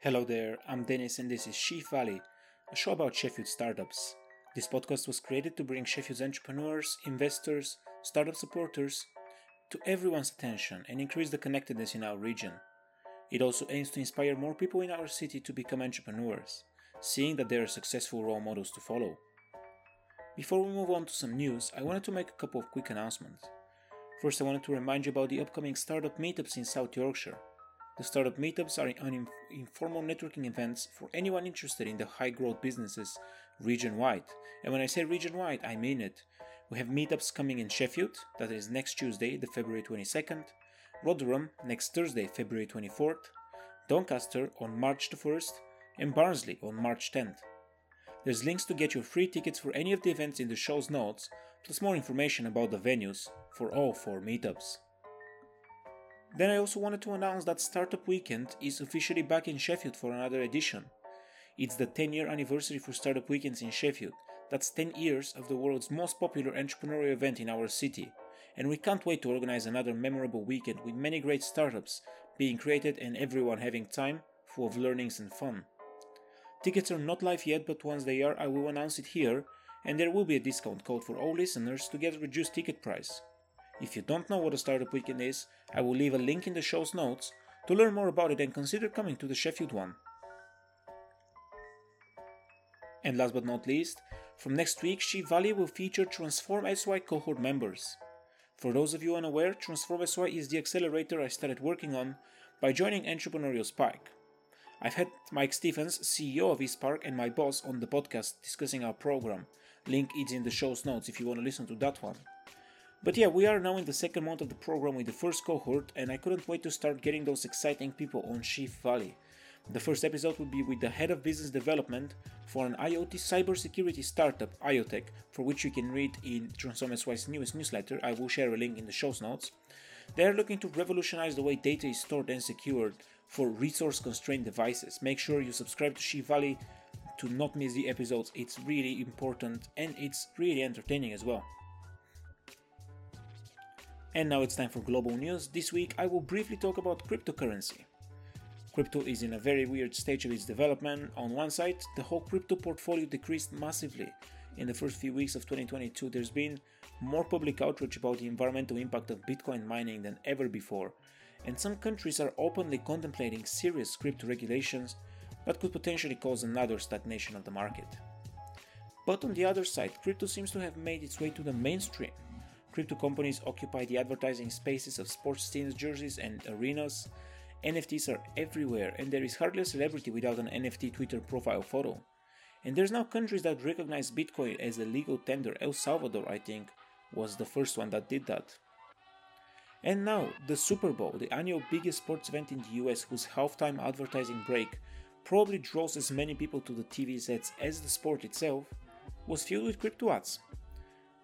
Hello there, I'm Dennis and this is Sheaf Valley, a show about Sheffield startups. This podcast was created to bring Sheffield's entrepreneurs, investors, startup supporters to everyone's attention and increase the connectedness in our region. It also aims to inspire more people in our city to become entrepreneurs, seeing that there are successful role models to follow. Before we move on to some news, I wanted to make a couple of quick announcements. First, I wanted to remind you about the upcoming startup meetups in South Yorkshire. The startup meetups are an informal networking events for anyone interested in the high growth businesses region wide. And when I say region wide, I mean it. We have meetups coming in Sheffield, that is next Tuesday, the February 22nd, Rotherham next Thursday, February 24th, Doncaster on March the 1st, and Barnsley on March 10th. There's links to get your free tickets for any of the events in the show's notes, plus more information about the venues for all four meetups. Then I also wanted to announce that Startup Weekend is officially back in Sheffield for another edition. It's the 10 year anniversary for Startup Weekends in Sheffield. That's 10 years of the world's most popular entrepreneurial event in our city. And we can't wait to organize another memorable weekend with many great startups being created and everyone having time full of learnings and fun. Tickets are not live yet, but once they are, I will announce it here, and there will be a discount code for all listeners to get a reduced ticket price. If you don't know what a startup weekend is, I will leave a link in the show's notes to learn more about it and consider coming to the Sheffield one. And last but not least, from next week, Sheaf Valley will feature Transform SY cohort members. For those of you unaware, Transform SY is the accelerator I started working on by joining Entrepreneurial Spark. I've had Mike Stephens, CEO of eSpark, and my boss on the podcast discussing our program. Link is in the show's notes if you want to listen to that one. But yeah, we are now in the second month of the program with the first cohort, and I couldn't wait to start getting those exciting people on Sheaf Valley. The first episode will be with the head of business development for an IoT cybersecurity startup, IoTech, for which you can read in Transform SY's newest newsletter. I will share a link in the show's notes. They are looking to revolutionize the way data is stored and secured for resource constrained devices. Make sure you subscribe to Sheaf Valley to not miss the episodes. It's really important and it's really entertaining as well. And now it's time for global news. This week I will briefly talk about cryptocurrency. Crypto is in a very weird stage of its development. On one side, the whole crypto portfolio decreased massively. In the first few weeks of 2022, there's been more public outrage about the environmental impact of Bitcoin mining than ever before, and some countries are openly contemplating serious crypto regulations that could potentially cause another stagnation of the market. But on the other side, crypto seems to have made its way to the mainstream Crypto companies occupy the advertising spaces of sports teams, jerseys, and arenas. NFTs are everywhere, and there is hardly a celebrity without an NFT Twitter profile photo. And there's now countries that recognize Bitcoin as a legal tender. El Salvador, I think, was the first one that did that. And now, the Super Bowl, the annual biggest sports event in the US, whose halftime advertising break probably draws as many people to the TV sets as the sport itself, was filled with crypto ads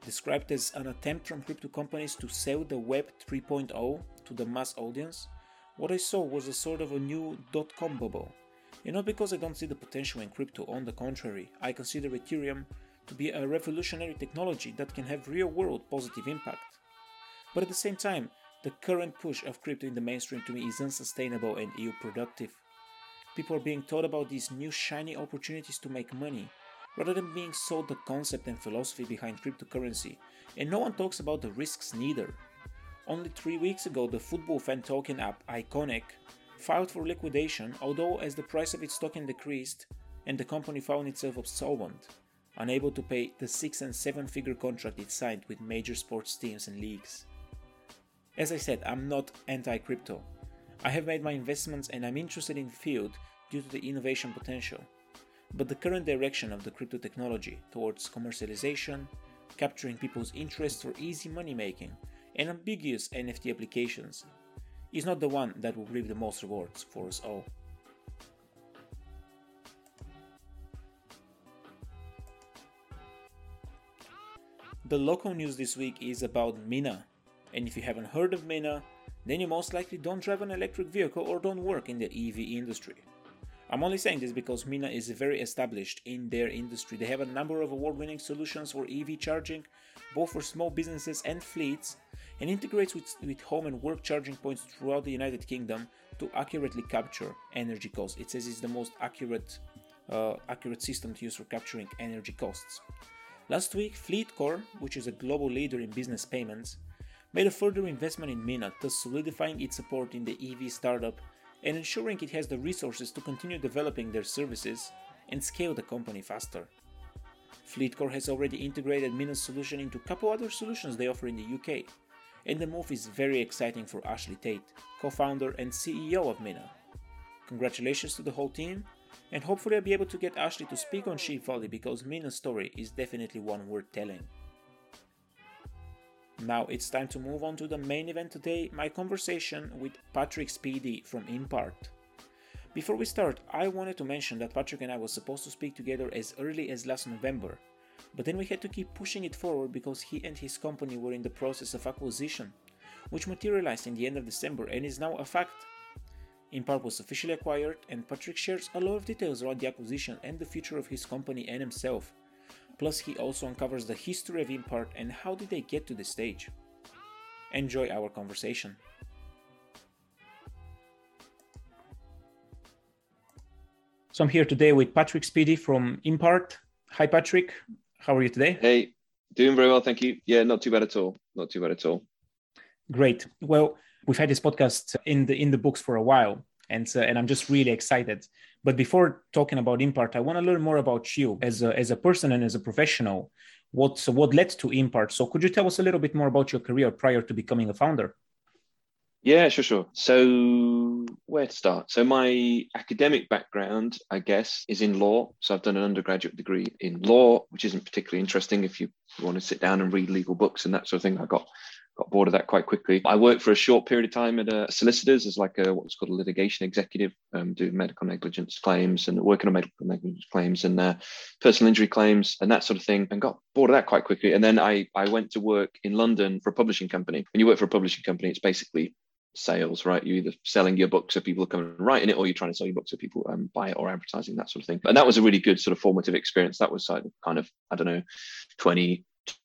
described as an attempt from crypto companies to sell the Web 3.0 to the mass audience, what I saw was a sort of a new dot com bubble. And not because I don't see the potential in crypto, on the contrary, I consider Ethereum to be a revolutionary technology that can have real world positive impact. But at the same time, the current push of crypto in the mainstream to me is unsustainable and ill productive. People are being taught about these new shiny opportunities to make money, rather than being sold the concept and philosophy behind cryptocurrency, and no one talks about the risks neither. Only three weeks ago, the football fan token app Iconic filed for liquidation, although as the price of its token decreased and the company found itself insolvent, unable to pay the six and seven figure contract it signed with major sports teams and leagues. As I said, I'm not anti crypto. I have made my investments and I'm interested in the field due to the innovation potential but the current direction of the crypto technology towards commercialization, capturing people's interest for easy money making, and ambiguous NFT applications is not the one that will reap the most rewards for us all. The local news this week is about Mina, and if you haven't heard of Mina, then you most likely don't drive an electric vehicle or don't work in the EV industry. I'm only saying this because Mina is very established in their industry. They have a number of award winning solutions for EV charging, both for small businesses and fleets, and integrates with, with home and work charging points throughout the United Kingdom to accurately capture energy costs. It says it's the most accurate, uh, accurate system to use for capturing energy costs. Last week, FleetCor, which is a global leader in business payments, made a further investment in Mina, thus solidifying its support in the EV startup and ensuring it has the resources to continue developing their services and scale the company faster. FleetCor has already integrated Mina's solution into a couple other solutions they offer in the UK, and the move is very exciting for Ashley Tate, co founder and CEO of Mina. Congratulations to the whole team, and hopefully I'll be able to get Ashley to speak on Sheaf Valley because Mina's story is definitely one worth telling. Now it's time to move on to the main event today my conversation with Patrick Speedy from Impart. Before we start, I wanted to mention that Patrick and I was supposed to speak together as early as last November, but then we had to keep pushing it forward because he and his company were in the process of acquisition, which materialized in the end of December and is now a fact. Impart was officially acquired, and Patrick shares a lot of details around the acquisition and the future of his company and himself. Plus, he also uncovers the history of Impart and how did they get to this stage. Enjoy our conversation. So I'm here today with Patrick Speedy from Impart. Hi, Patrick. How are you today? Hey, doing very well, thank you. Yeah, not too bad at all. Not too bad at all. Great. Well, we've had this podcast in the in the books for a while, and uh, and I'm just really excited. But before talking about Impart, I want to learn more about you as a as a person and as a professional. What so what led to Impart? So could you tell us a little bit more about your career prior to becoming a founder? Yeah, sure, sure. So, where to start? So, my academic background, I guess, is in law. So, I've done an undergraduate degree in law, which isn't particularly interesting if you want to sit down and read legal books and that sort of thing. I got got bored of that quite quickly. I worked for a short period of time at a solicitors as like a what's called a litigation executive, um, doing medical negligence claims and working on medical negligence claims and uh, personal injury claims and that sort of thing, and got bored of that quite quickly. And then I I went to work in London for a publishing company. When you work for a publishing company, it's basically sales, right? You're either selling your book so people come and writing it, or you're trying to sell your book so people um, buy it or advertising, that sort of thing. And that was a really good sort of formative experience. That was like kind of, I don't know, 20,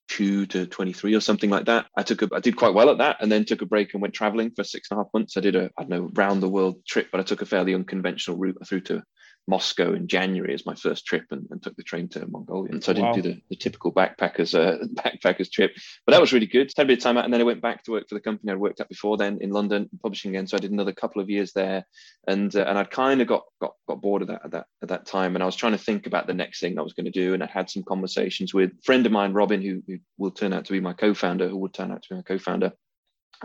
two to 23 or something like that. I took a, I did quite well at that and then took a break and went traveling for six and a half months. I did a, I don't know, round the world trip, but I took a fairly unconventional route through to Moscow in January as my first trip and, and took the train to Mongolia. And so I didn't wow. do the, the, typical backpackers uh, backpackers trip, but that was really good. Had a bit of time out, and then I went back to work for the company I'd worked at before then in London, publishing again. So I did another couple of years there, and uh, and I'd kind of got got got bored of that at that at that time, and I was trying to think about the next thing I was going to do, and I had some conversations with a friend of mine, Robin, who, who will turn out to be my co-founder, who would turn out to be my co-founder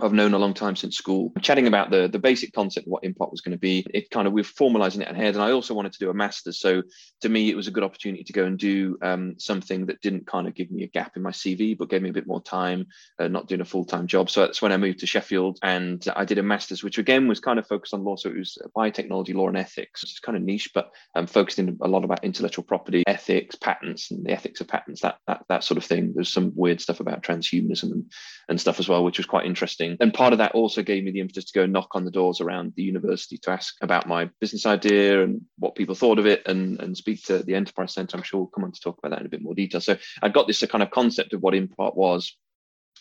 I've known a long time since school, chatting about the the basic concept of what Impart was going to be. It kind of we're formalizing it ahead, and I also wanted to do a master's. So to me, it was a good opportunity to go and do um, something that didn't kind of give me a gap in my CV, but gave me a bit more time, uh, not doing a full time job. So that's when I moved to Sheffield, and I did a master's, which again was kind of focused on law. So it was biotechnology, law, and ethics. It's kind of niche, but um, focused in a lot about intellectual property, ethics, patents, and the ethics of patents, that that that sort of thing. There's some weird stuff about transhumanism and, and stuff as well, which was quite interesting interesting. And part of that also gave me the impetus to go knock on the doors around the university to ask about my business idea and what people thought of it and, and speak to the Enterprise Centre. I'm sure we'll come on to talk about that in a bit more detail. So I got this uh, kind of concept of what Impart was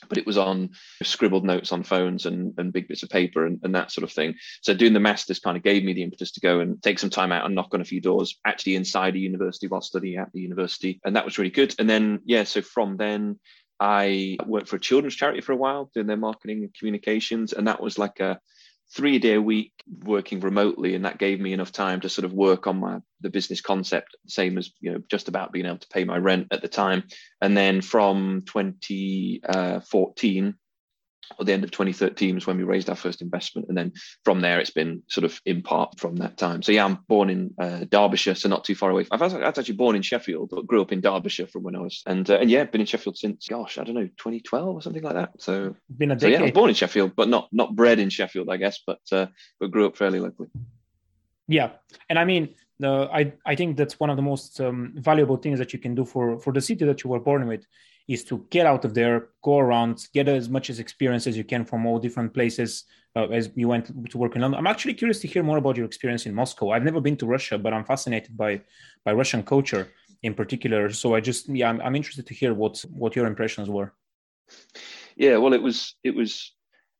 but it was on scribbled notes on phones and, and big bits of paper and, and that sort of thing. So doing the masters kind of gave me the impetus to go and take some time out and knock on a few doors actually inside a university while studying at the university. And that was really good. And then, yeah, so from then I worked for a children's charity for a while, doing their marketing and communications, and that was like a three day week working remotely, and that gave me enough time to sort of work on my the business concept, same as you know just about being able to pay my rent at the time. And then from 2014 or the end of 2013 was when we raised our first investment. And then from there it's been sort of Impart from that time. So yeah i'm born in uh, derbyshire so not too far away. I was, actually born in sheffield but grew up in derbyshire from when i was and uh, and yeah been in sheffield since gosh i don't know 2012 or something like that. So been a decade. So yeah i was born in sheffield but not not bred in sheffield i guess but uh, but grew up fairly locally. Yeah and i mean I, I think that's one of the most um, valuable things that you can do for, for the city that you were born with is to get out of there, go around, get as much as experience as you can from all different places uh, as you went to work in London. I'm actually curious to hear more about your experience in Moscow. I've never been to Russia, but I'm fascinated by by Russian culture in particular. So I just yeah, I'm, I'm interested to hear what what your impressions were. Yeah, well, it was it was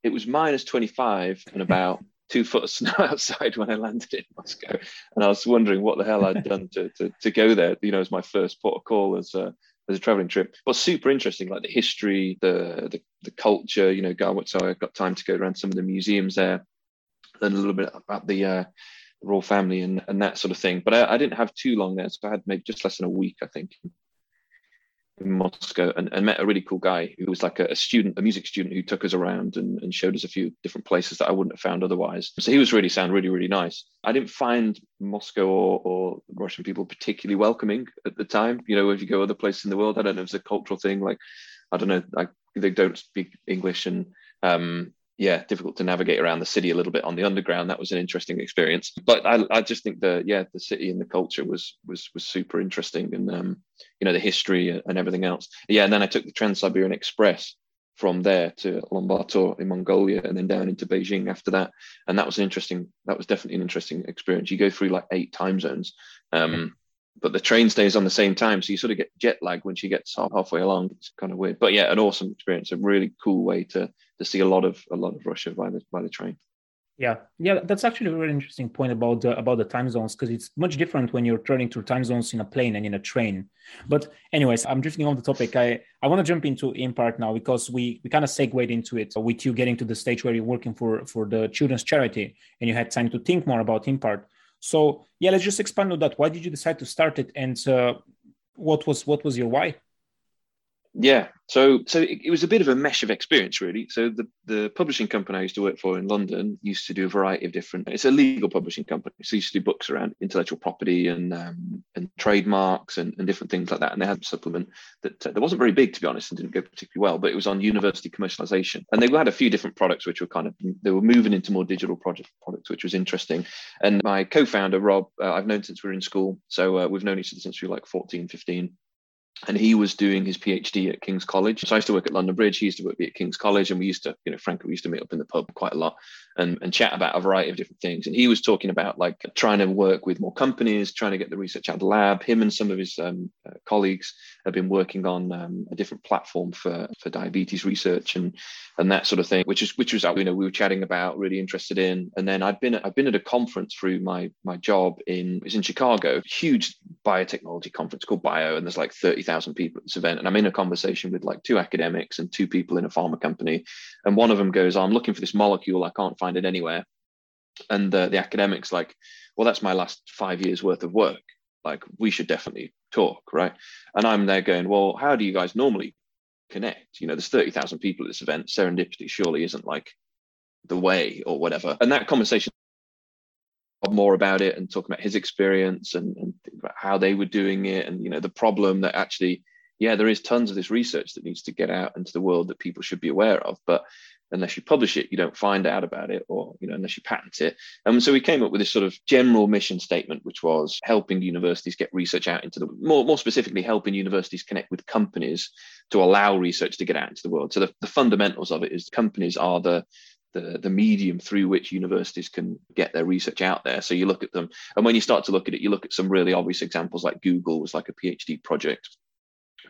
it was minus 25 and about two foot of snow outside when I landed in Moscow, and I was wondering what the hell I'd done to to, to go there. You know, as my first port of call as a as a traveling trip. But super interesting, like the history, the the, the culture. You know, go so I got time to go around some of the museums there, learn a little bit about the. Uh, royal family and, and that sort of thing. But I, I, didn't have too long there, so I had maybe just less than a week, I think, in Moscow, and, and met a really cool guy who was like a, a student, a music student, who took us around and, and, showed us a few different places that I wouldn't have found otherwise. So he was really sound, really, really nice. I didn't find Moscow or, or Russian people particularly welcoming at the time. You know, if you go other places in the world, I don't know if it's a cultural thing, like I don't know, like they don't speak English and um, yeah, difficult to navigate around the city a little bit on the underground. That was an interesting experience. But I, I just think the yeah, the city and the culture was was was super interesting, and um, you know the history and everything else. Yeah, and then I took the Trans Siberian Express from there to Ulaanbaatar in Mongolia, and then down into Beijing after that. And that was an interesting. That was definitely an interesting experience. You go through like eight time zones. Um, but the train stays on the same time, so you sort of get jet lag when she gets halfway along. It's kind of weird, but yeah, an awesome experience. A really cool way to to see a lot of a lot of Russia by the by the train. Yeah, yeah, that's actually a very interesting point about about the time zones because it's much different when you're turning through time zones in a plane and in a train. But anyways, I'm drifting off the topic. I, I want to jump into Impart now because we we kind of segued into it with you getting to the stage where you're working for for the children's charity and you had time to think more about Impart. So yeah, let's just expand on that. Why did you decide to start it, and uh, what was what was your why? Yeah, so so it, it, was a bit of a mesh of experience, really. So the the publishing company I used to work for in London used to do a variety of different. It's a legal publishing company, so used to do books around intellectual property and um, and trademarks and, and different things like that. And they had a supplement that uh, that wasn't very big, to be honest, and didn't go particularly well. But it was on university commercialization, and they had a few different products which were kind of they were moving into more digital project products, which was interesting. And my co-founder Rob, uh, I've known since we were in school, so uh, we've known each other since we were like 14, 15 and he was doing his PhD at King's College. So I used to work at London Bridge. He used to work at King's College, and we used to, you know, frankly, we used to meet up in the pub quite a lot and, and chat about a variety of different things. And he was talking about like trying to work with more companies, trying to get the research out of the lab. Him and some of his um, uh, colleagues have been working on um, a different platform for for diabetes research and and that sort of thing, which is which was you know we were chatting about, really interested in. And then I've been at, I've been at a conference through my my job in it's in Chicago, huge biotechnology conference called Bio, and there's like thirty thousand people at this event, and I'm in a conversation with like two academics and two people in a pharma company, and one of them goes, "I'm looking for this molecule, I can't find it anywhere," and the, the academics like, "Well, that's my last five years worth of work." Like we should definitely talk, right? And I'm there going, well, how do you guys normally connect. You know, there's 30,000 people at this event. Serendipity surely isn't like the way or whatever. And that conversation more about it and talking about his experience and, and how they were doing it and you know the problem that actually yeah there is tons of this research that needs to get out into the world that people should be aware of but unless you publish it, you don't find out about it, or you know, unless you patent it. And so we came up with this sort of general mission statement, which was helping universities get research out into the more, more specifically helping universities connect with companies to allow research to get out into the world. So the, the fundamentals of it is companies are the the, the medium through which universities can get their research out there. So you look at them, and when you start to look at it, you look at some really obvious examples like Google was like a PhD project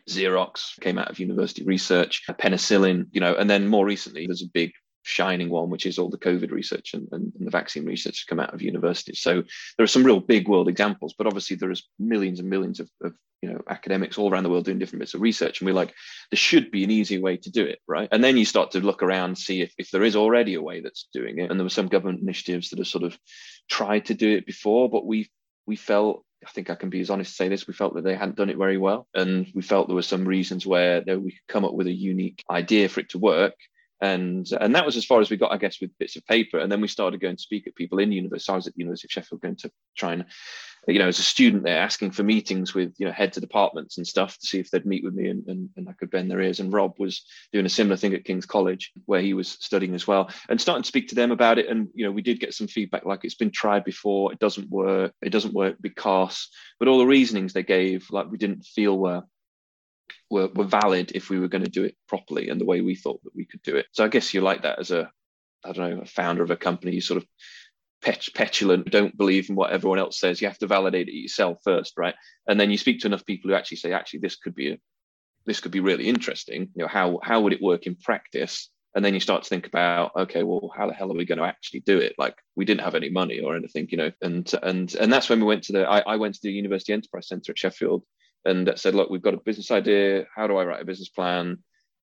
Xerox came out of university research, penicillin, you know, and then more recently, there's a big shining one, which is all the COVID research and, and, and, the vaccine research come out of universities. So there are some real big world examples, but obviously there is millions and millions of, of, you know academics all around the world doing different bits of research. And we're like, there should be an easy way to do it, right? And then you start to look around see if, if there is already a way that's doing it. And there were some government initiatives that have sort of tried to do it before, but we we felt I think I can be as honest to say this. We felt that they hadn't done it very well, and we felt there were some reasons where we could come up with a unique idea for it to work. And and that was as far as we got, I guess, with bits of paper. And then we started going to speak at people in university. I was at the University of Sheffield going to try and you know, as a student there asking for meetings with, you know, heads of departments and stuff to see if they'd meet with me and, and, and I could bend their ears. And Rob was doing a similar thing at King's College where he was studying as well and starting to speak to them about it. And, you know, we did get some feedback like it's been tried before, it doesn't work, it doesn't work because, but all the reasonings they gave, like we didn't feel were were, were valid if we were going to do it properly and the way we thought that we could do it. So I guess you like that as a, I don't know, a founder of a company, you sort of pet- petulant, don't believe in what everyone else says. You have to validate it yourself first, right? And then you speak to enough people who actually say, actually, this could be a, this could be really interesting. You know, how how would it work in practice? And then you start to think about, okay, well, how the hell are we going to actually do it? Like we didn't have any money or anything, you know. And and and that's when we went to the. I, I went to the University Enterprise Centre at Sheffield and said, look, we've got a business idea. How do I write a business plan?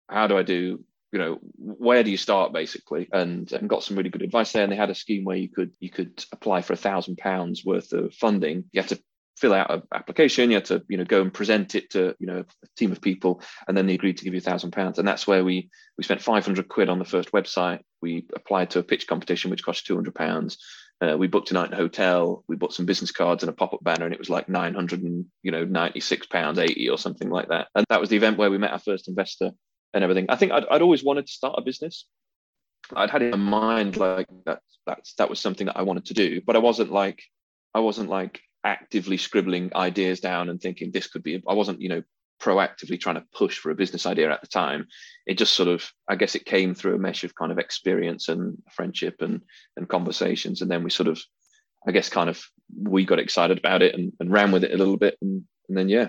How do I do you know where do you start basically? And, and got some really good advice there. And they had a scheme where you could you could apply for a thousand pounds worth of funding. You had to fill out an application. You had to you know go and present it to you know a team of people. And then they agreed to give you a thousand pounds. And that's where we we spent 500 quid on the first website. We applied to a pitch competition which cost 200 pounds uh, we booked a night in a hotel we bought some business cards and a pop-up banner and it was like 900 and you know 96 pounds 80 or something like that and that was the event where we met our first investor and everything. I think I'd, I'd always wanted to start a business. I'd had in mind like that that's that was something that I wanted to do, but I wasn't like I wasn't like actively scribbling ideas down and thinking this could be I wasn't, you know, proactively trying to push for a business idea at the time. It just sort of I guess it came through a mesh of kind of experience and friendship and and conversations. And then we sort of I guess kind of we got excited about it and, and ran with it a little bit and, and then yeah,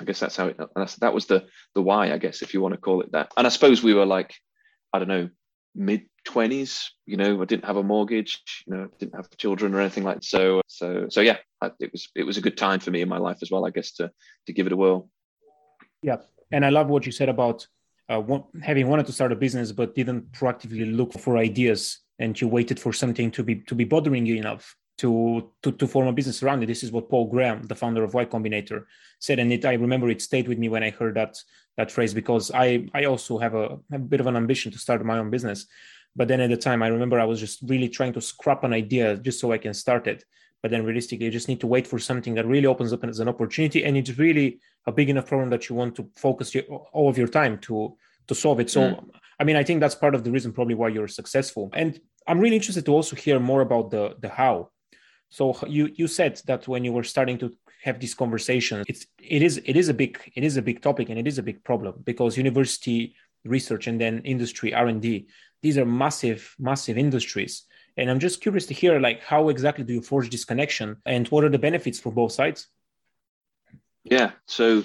I guess that's how it. That's, that was the the why, I guess, if you want to call it that. And I suppose we were like, I don't know, mid twenties. You know, I didn't have a mortgage. You know, didn't have children or anything like that. So so so yeah, it was it was a good time for me in my life as well. I guess to to give it a whirl. Yeah, and I love what you said about uh, having wanted to start a business but didn't proactively look for ideas and you waited for something to be to be bothering you enough to, to, to form a business around it. This is what Paul Graham, the founder of Y Combinator, said, and it I remember it stayed with me when I heard that that phrase because I I also have a, a bit of an ambition to start my own business, but then at the time I remember I was just really trying to scrap an idea just so I can start it. But then realistically, you just need to wait for something that really opens up as an opportunity, and it's really a big enough problem that you want to focus your, all of your time to to solve it. So, mm. I mean, I think that's part of the reason probably why you're successful. And I'm really interested to also hear more about the the how so you you said that when you were starting to have these conversations, it's it is it is a big it is a big topic and it is a big problem because university research and then industry R and D these are massive massive industries. And I'm just curious to hear like how exactly do you forge this connection and what are the benefits for both sides? Yeah. So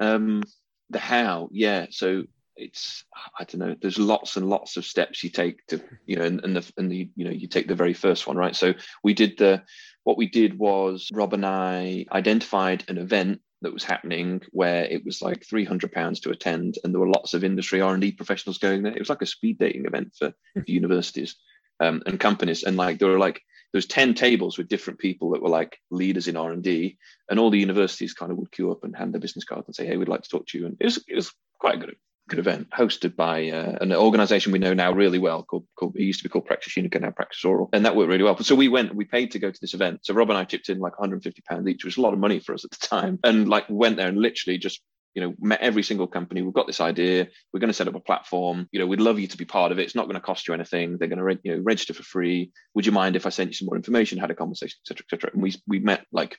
um, the how, yeah. So it's I don't know. There's lots and lots of steps you take to you know, and, and the and the you know you take the very first one, right? So we did the what we did was Rob and I identified an event that was happening where it was like 300 pounds to attend and there were lots of industry r&d professionals going there it was like a speed dating event for, for universities um, and companies and like there were like there was 10 tables with different people that were like leaders in r&d and all the universities kind of would queue up and hand their business cards and say hey we'd like to talk to you and it was, it was quite a good good event hosted by uh, an organization we know now really well called, called it used to be called PraxisUnico, now PraxisAuril. And that worked really well. So we went, we paid to go to this event. So Rob and I chipped in like 150 pounds each, which was a lot of money for us at the time. And like went there and literally just you know, met every single company. We've got this idea. We're going to set up a platform. You know, we'd love you to be part of it. It's not going to cost you anything. They're going to, re- you know, register for free. Would you mind if I sent you some more information? Had a conversation, etc., etc. And we we met like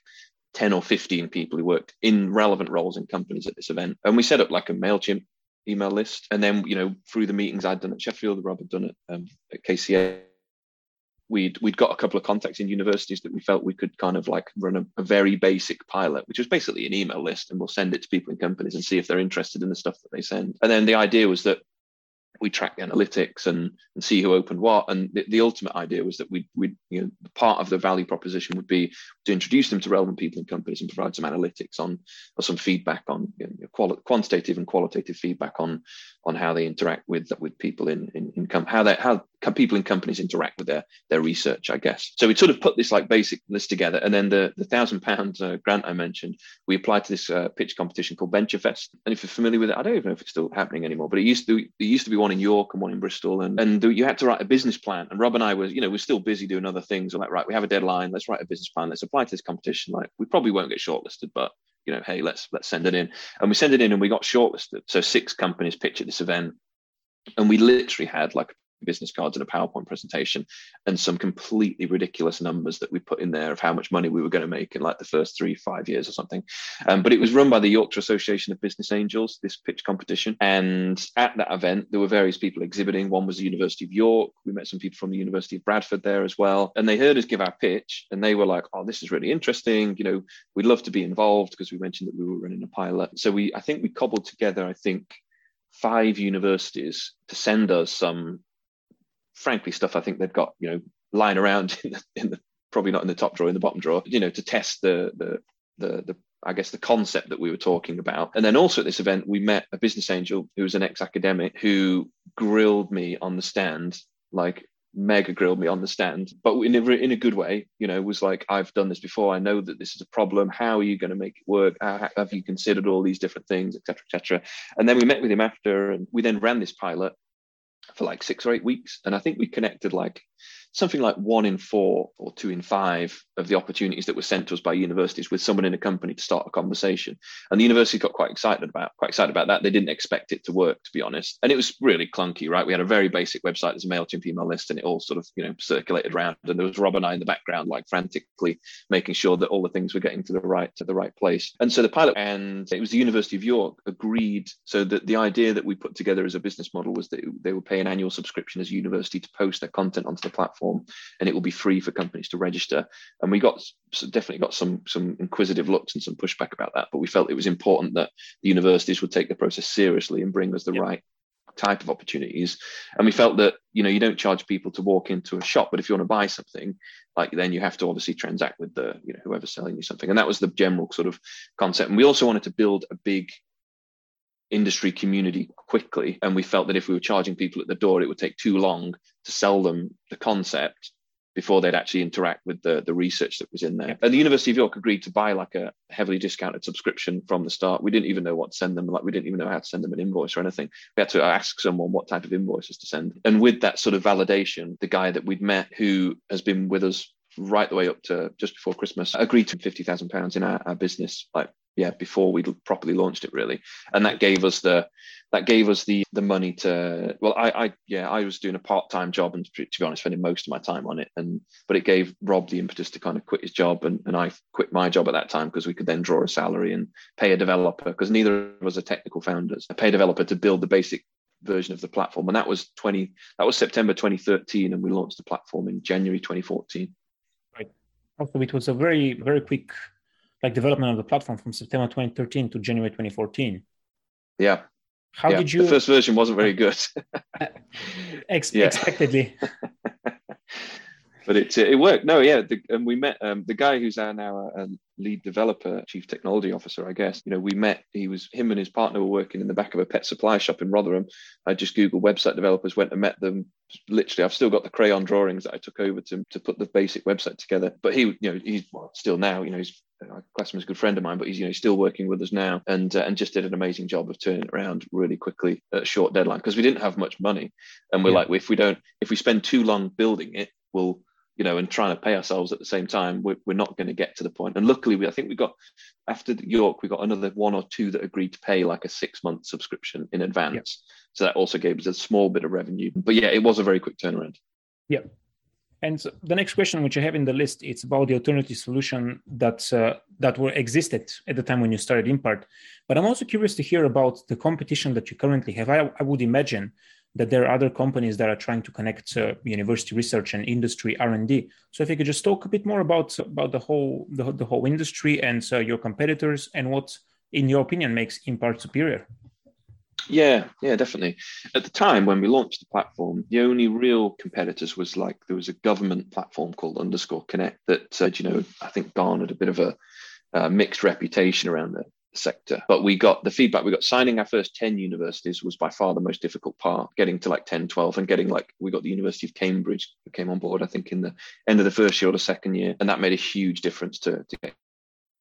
10 or 15 people who worked in relevant roles in companies at this event. And we set up like a MailChimp email list. And then, you know, through the meetings I'd done at Sheffield, Rob had done it um, at KCL, we'd we'd got a couple of contacts in universities that we felt we could kind of like run a, a, very basic pilot, which was basically an email list, and we'll send it to people in companies and see if they're interested in the stuff that they send. And then the idea was that we track the analytics and, and see who opened what. And the, the ultimate idea was that we we you know part of the value proposition would be to introduce them to relevant people and companies and provide some analytics on or some feedback on you know, quali- quantitative and qualitative feedback on on how they interact with with people in in, in com- how they how people in companies interact with their their research, I guess. So we sort of put this like basic list together, and then the the thousand pound uh, grant I mentioned, we applied to this uh, pitch competition called Venture Fest. And if you're familiar with it, I don't even know if it's still happening anymore, but it used to it used to be one in York and one in Bristol, and and you had to write a business plan. And Rob and I were you know we're still busy doing other things. We're like right, we have a deadline. Let's write a business plan. Let's apply to this competition. Like we probably won't get shortlisted, but you know, hey, let's let's send it in. And we send it in, and we got shortlisted. So six companies pitch at this event, and we literally had like business cards and a PowerPoint presentation and some completely ridiculous numbers that we put in there of how much money we were going to make in like the first three, five years or something. Um, but it was run by the Yorkshire Association of Business Angels, this pitch competition. And at that event, there were various people exhibiting. One was the University of York. We met some people from the University of Bradford there as well. And they heard us give our pitch and they were like, oh, this is really interesting. You know, we'd love to be involved because we mentioned that we were running a pilot. So we, I think we cobbled together, I think, five universities to send us some frankly stuff I think they've got you know lying around in the, in the probably not in the top drawer in the bottom drawer you know to test the the the, the I guess the concept that we were talking about. And then also at this event, we met a business angel who was an ex academic who grilled me on the stand, like mega grilled me on the stand, but in a, in a good way. You know, was like, I've done this before. I know that this is a problem. How are you going to make it work? How, have you considered all these different things, etc., etc.? And then we met with him after, and we then ran this pilot for like six or eight weeks. And I think we connected like something like one in four or two in five of the opportunities that were sent to us by universities with someone in a company to start a conversation. And the university got quite excited about quite excited about that. They didn't expect it to work, to be honest. And it was really clunky, right? We had a very basic website, there's a MailChimp email list, and it all sort of, you know, circulated around. And there was Rob and I in the background, like frantically making sure that all the things were getting to the right to the right place. And so the pilot and it was the University of York agreed. So that the idea that we put together as a business model was that they would pay an annual subscription as a university to post their content onto the platform platform, and it will be free for companies to register. And we got definitely got some some inquisitive looks and some pushback about that, but we felt it was important that the universities would take the process seriously and bring us the right type of opportunities. And we felt that you know you don't charge people to walk into a shop but if you want to buy something like then you have to obviously transact with the you know whoever's selling you something. And that was the general sort of concept. And we also wanted to build a big industry community quickly. And we felt that if we were charging people at the door, it would take too long to sell them the concept before they'd actually interact with the, the research that was in there. And the University of York agreed to buy like a heavily discounted subscription from the start. We didn't even know what to send them. Like we didn't even know how to send them an invoice or anything. We had to ask someone what type of invoices to send. And with that sort of validation, the guy that we'd met who has been with us right the way up to just before Christmas agreed to fifty thousand pounds in our, our business like yeah before we properly launched it really. And that gave us the that gave us the the money to well i i yeah i was doing a part-time job and to be honest spending most of my time on it. And but it gave rob the impetus to kind of quit his job and, and i quit my job at that time because we could then draw a salary and pay a developer because neither of us are technical founders. I pay a developer to build the basic version of the platform. And that was 20 that was september 2013 and we launched the platform in january 2014 right. Also it was a very very quick like development of the platform from September 2013 to January 2014. Yeah. How yeah. did you? The first version wasn't very good. Ex- expectedly. but it it worked. No, yeah, the, and we met um, the guy who's our now a lead developer, chief technology officer, I guess. You know, we met. He was him and his partner were working in the back of a pet supply shop in Rotherham. I just googled website developers, went and met them. Literally, I've still got the crayon drawings that I took over to to put the basic website together. But he, you know, he's well, still now. You know, he's I class him as a good friend of mine, but he's you know still working with us now, and uh, and just did an amazing job of turning it around really quickly at a short deadline because we didn't have much money, and we're yeah. like if we don't if we spend too long building it, we'll you know, and trying to pay ourselves at the same time, we're, we're not going to get to the point. And luckily, we, I think we got after York, we got another one or two that agreed to pay like a six month subscription in advance. So that also gave us a small bit of revenue. But yeah, it was a very quick turnaround. Yeah. And so the next question, which I have in the list, it's about the alternative solution that uh, that were existed at the time when you started Impart. But I'm also curious to hear about the competition that you currently have. I, I would imagine that there are other companies that are trying to connect uh, university research and industry r&d so if you could just talk a bit more about about the whole the, the whole industry and uh, your competitors and what in your opinion makes impart superior. Yeah yeah definitely. At the time when we launched the platform the only real competitors was like there was a government platform called underscore connect that said, you know i think garnered a bit of a uh, mixed reputation around the sector. But we got the feedback we got signing our first 10 universities was by far the most difficult part, getting to like 10, 12, and getting like we got the University of Cambridge who came on board, I think, in the end of the first year or the second year. And that made a huge difference to, to get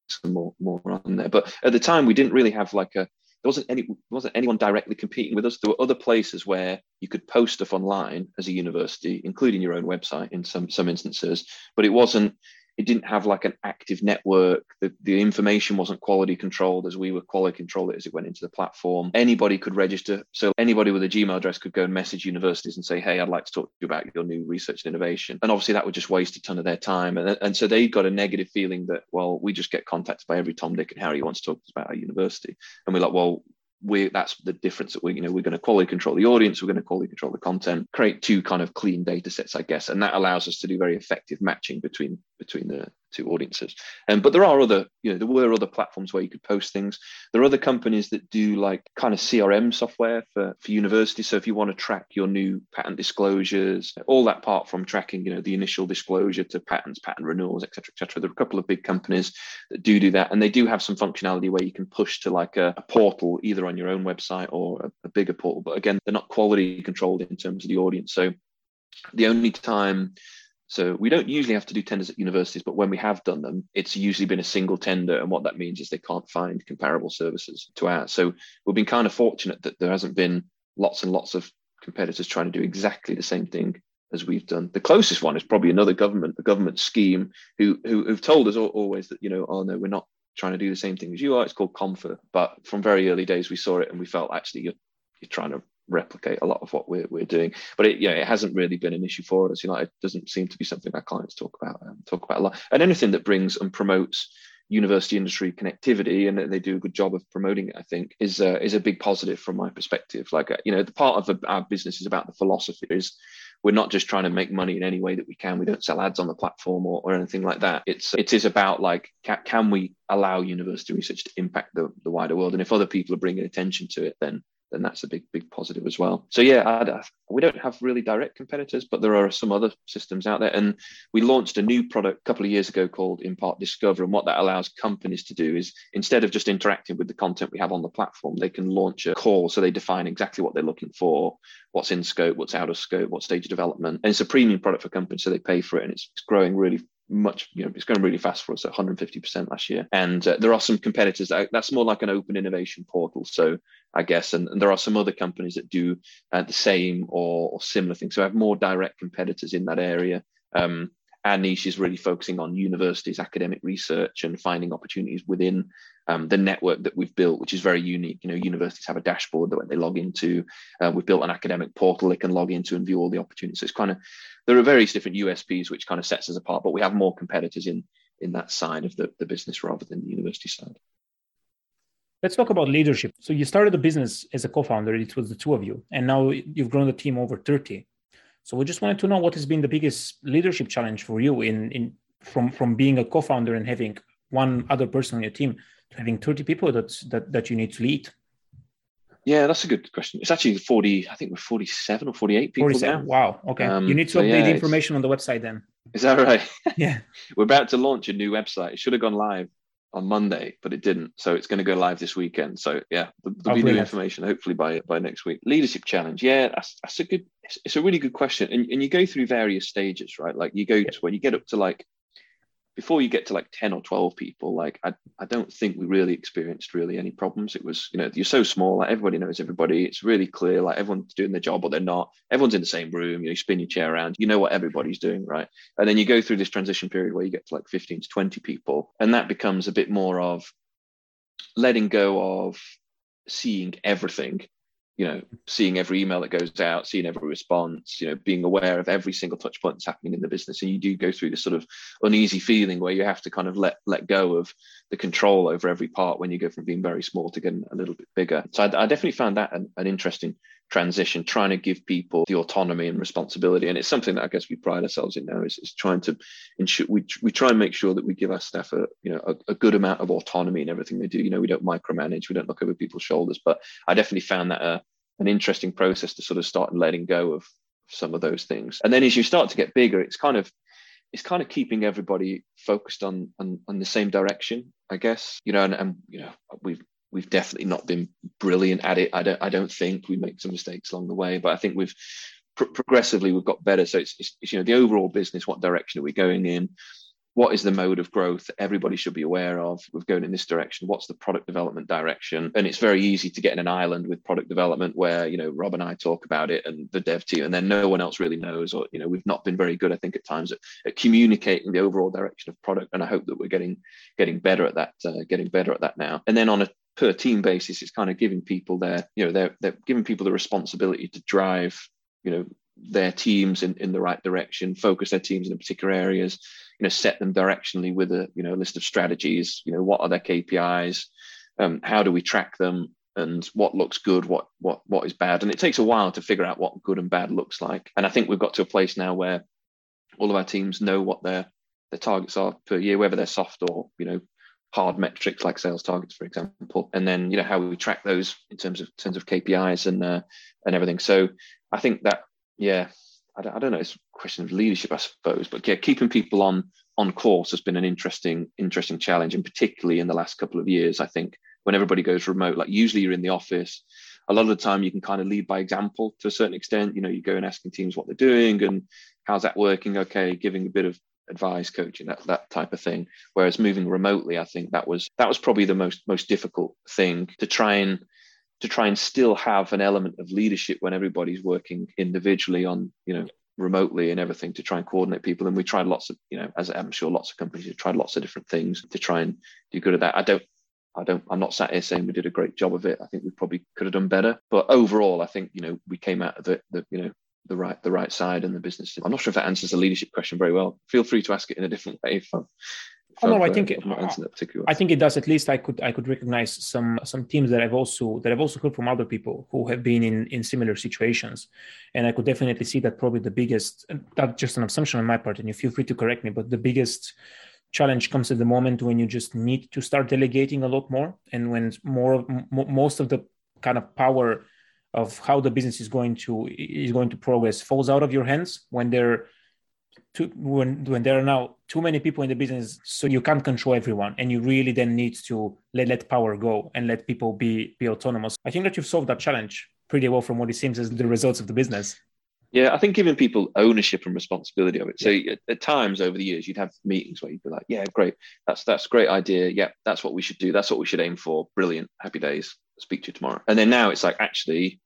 some more, more on there. But at the time, we didn't really have like a there wasn't any wasn't anyone directly competing with us. There were other places where you could post stuff online as a university, including your own website in some some instances, but it wasn't it didn't have like an active network. The, the information wasn't quality controlled as we were quality control it as it went into the platform. Anybody could register. So anybody with a Gmail address could go and message universities and say, hey, I'd like to talk to you about your new research and innovation. And obviously that would just waste a ton of their time. And, and so they got a negative feeling that, well, we just get contacted by every Tom, Dick, and Harry who wants to talk to us about our university. And we're like, well, we that's the difference that we you know we're going to quality control the audience we're going to quality control the content create two kind of clean data sets i guess and that allows us to do very effective matching between between the two audiences. Um, but there are other you know there were other platforms where you could post things. There are other companies that do like kind of crm software for for universities. So if you want to track your new patent disclosures all that part from tracking you know the initial disclosure to patents patent renewals etc etc there are a couple of big companies that do do that. And they do have some functionality where you can push to like a, a portal either on your own website or a, a bigger portal. But again they're not quality controlled in terms of the audience. So the only time so we don't usually have to do tenders at universities, but when we have done them, it's usually been a single tender. And what that means is they can't find comparable services to ours. So we've been kind of fortunate that there hasn't been lots and lots of competitors trying to do exactly the same thing as we've done. The closest one is probably another government, a government scheme who, who have told us always that, you know, oh no, we're not trying to do the same thing as you are. It's called Konfer. But from very early days, we saw it and we felt actually you're, you're trying to replicate a lot of what we're, we're doing. But it, yeah, it hasn't really been an issue for us. You know, it doesn't seem to be something our clients talk about um, talk about a lot. And anything that brings and promotes university industry connectivity, and they do a good job of promoting it, I think, is uh, is a big positive from my perspective. Like, uh, you know, the part of the, our business is about the philosophy is we're not just trying to make money in any way that we can. We don't sell ads on the platform or, or anything like that. It's it is about like can, can we allow university research to impact the, the wider world, and if other people are bringing attention to it, then then that's a big, big positive as well. So yeah, I'd, we don't have really direct competitors, but there are some other systems out there. And we launched a new product a couple of years ago called Impart Discover. And what that allows companies to do is instead of just interacting with the content we have on the platform, they can launch a call. So they define exactly what they're looking for, what's in scope, what's out of scope, what stage of development. And it's a premium product for companies, so they pay for it, and it's, it's growing really much, you know, it's going really fast for us at 150% last year. And uh, there are some competitors that that's more like an open innovation portal. So I guess, and, and there are some other companies that do uh, the same or, or, similar things. So I have more direct competitors in that area. Um, our niche is really focusing on universities, academic research, and finding opportunities within um, the network that we've built, which is very unique. You know, universities have a dashboard that when they log into. Uh, we've built an academic portal they can log into and view all the opportunities. So it's kind of there are various different USPs which kind of sets us apart, but we have more competitors in in that side of the, the business rather than the university side. Let's talk about leadership. So you started the business as a co-founder. It was the two of you, and now you've grown the team over 30. So we just wanted to know what has been the biggest leadership challenge for you in, in from from being a co-founder and having one other person on your team to having 30 people that's, that that you need to lead. Yeah, that's a good question. It's actually 40, I think we're 47 or 48 people 47. Now. Wow. Okay. Um, you need to so update yeah, the information on the website then. Is that right? Yeah. we're about to launch a new website. It should have gone live on Monday, but it didn't. So it's going to go live this weekend. So yeah, there'll, oh, be new information hopefully by by next week. Leadership challenge, yeah, that's, that's a good. It's, it's, a really good question, and and you go through various stages, right? Like you go to when you get up to like before you get to like 10 or 12 people like I, I don't think we really experienced really any problems. It was you know you're so small like everybody knows everybody. It's really clear like everyone's doing their job or they're not. Everyone's in the same room you, know, you spin your chair around you know what everybody's doing right? And then you go through this transition period where you get to like 15 to 20 people and that becomes a bit more of letting go of seeing everything you know, seeing every email that goes out, seeing every response, you know, being aware of every single touch point that's happening in the business. And you do go through this sort of uneasy feeling where you have to kind of let let go of the control over every part when you go from being very small to getting a little bit bigger. So I, I definitely found that an, an, interesting transition, trying to give people the autonomy and responsibility. And it's something that I guess we pride ourselves in now is, is trying to ensure we, we try and make sure that we give our staff a, you know, a, a good amount of autonomy in everything they do. You know, we don't micromanage, we don't look over people's shoulders, but I definitely found that a, an interesting process to sort of start letting go of some of those things. And then as you start to get bigger, it's kind of it's kind of keeping everybody focused on on, on the same direction, I guess. You know, and, and you know, we've we've definitely not been brilliant at it. I don't I don't think we make some mistakes along the way, but I think we've pr- progressively we've got better. So it's, it's, you know the overall business, what direction are we going in? what is the mode of growth everybody should be aware of? We're going in this direction. What's the product development direction? And it's very easy to get in an island with product development where, you know, Rob and I talk about it and the dev team, and then no one else really knows, or, you know, we've not been very good, I think, at times at, at communicating the overall direction of product. And I hope that we're getting getting better at that, uh, getting better at that now. And then on a per team basis, it's kind of giving people their, you know, they're, they're giving people the responsibility to drive, you know, their teams in, in the right direction, focus their teams in particular areas, you know, set them directionally with a you know list of strategies. You know, what are their KPIs? Um, how do we track them? And what looks good, what what what is bad? And it takes a while to figure out what good and bad looks like. And I think we've got to a place now where all of our teams know what their their targets are per year, whether they're soft or you know hard metrics like sales targets, for example, and then you know how we track those in terms of in terms of KPIs and uh, and everything. So I think that yeah, I don't, I don't know. It's a question of leadership, I suppose. But yeah, keeping people on on course has been an interesting interesting challenge, and particularly in the last couple of years, I think when everybody goes remote, like usually you're in the office. A lot of the time, you can kind of lead by example to a certain extent. You know, you go and asking teams what they're doing and how's that working. Okay, giving a bit of advice, coaching, that that type of thing. Whereas moving remotely, I think that was that was probably the most most difficult thing to try and to try and still have an element of leadership when everybody's working individually on you know remotely and everything to try and coordinate people. And we tried lots of you know as i'm sure lots of companies have tried lots of different things to try and do good at that. I don't i don't i'm not sat here saying we did a great job of it. I think we probably could have done better. But overall i think you know we came out of the, the you know the right the right side and the business. I'm not sure if that answers the leadership question very well. Feel free to ask it in a different way if i'm Oh, no, I uh, think it, I think it does. At least I could I could recognize some some teams that I've also that I've also heard from other people who have been in in similar situations, and I could definitely see that probably the biggest that's just an assumption on my part, and you feel free to correct me, but the biggest challenge comes at the moment when you just need to start delegating a lot more, and when more most of the kind of power of how the business is going to is going to progress falls out of your hands when they're too, when when there are now too many people in the business, so you can't control everyone, and you really then need to let let power go and let people be be autonomous. I think that you've solved that challenge pretty well from what it seems as the results of the business. Yeah, I think giving people ownership and responsibility of it. So at, at, times over the years, you'd have meetings where you'd be like, "Yeah, great, that's that's a great idea. Yeah, that's what we should do. That's what we should aim for. Brilliant. Happy days. Speak to you tomorrow." And then now it's like, actually,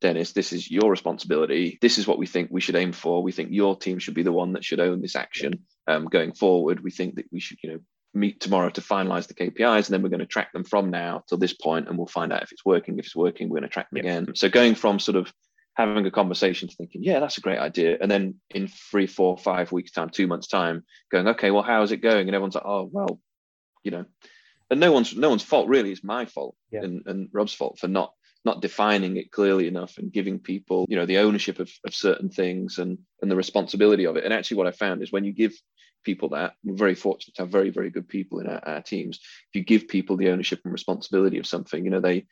Dennis, this is your responsibility. This is what we think we should aim for. We think your team should be the one that should own this action um, going forward. We think that we should, you know, meet tomorrow to finalize the KPIs, and then we're going to track them from now till this point, and we'll find out if it's working. If it's working, we're going to track them again. So going from sort of having a conversation to thinking, yeah, that's a great idea, and then in three, four, five weeks time, two months time, going, okay, well, how is it going? And everyone's like, oh, well, you know, and no one's no one's fault really. It's my fault yeah. and, and Rob's fault for not not defining it clearly enough and giving people you know the ownership of, of certain things and and the responsibility of it and actually what i found is when you give people that we're very fortunate to have very very good people in our, our teams if you give people the ownership and responsibility of something you know they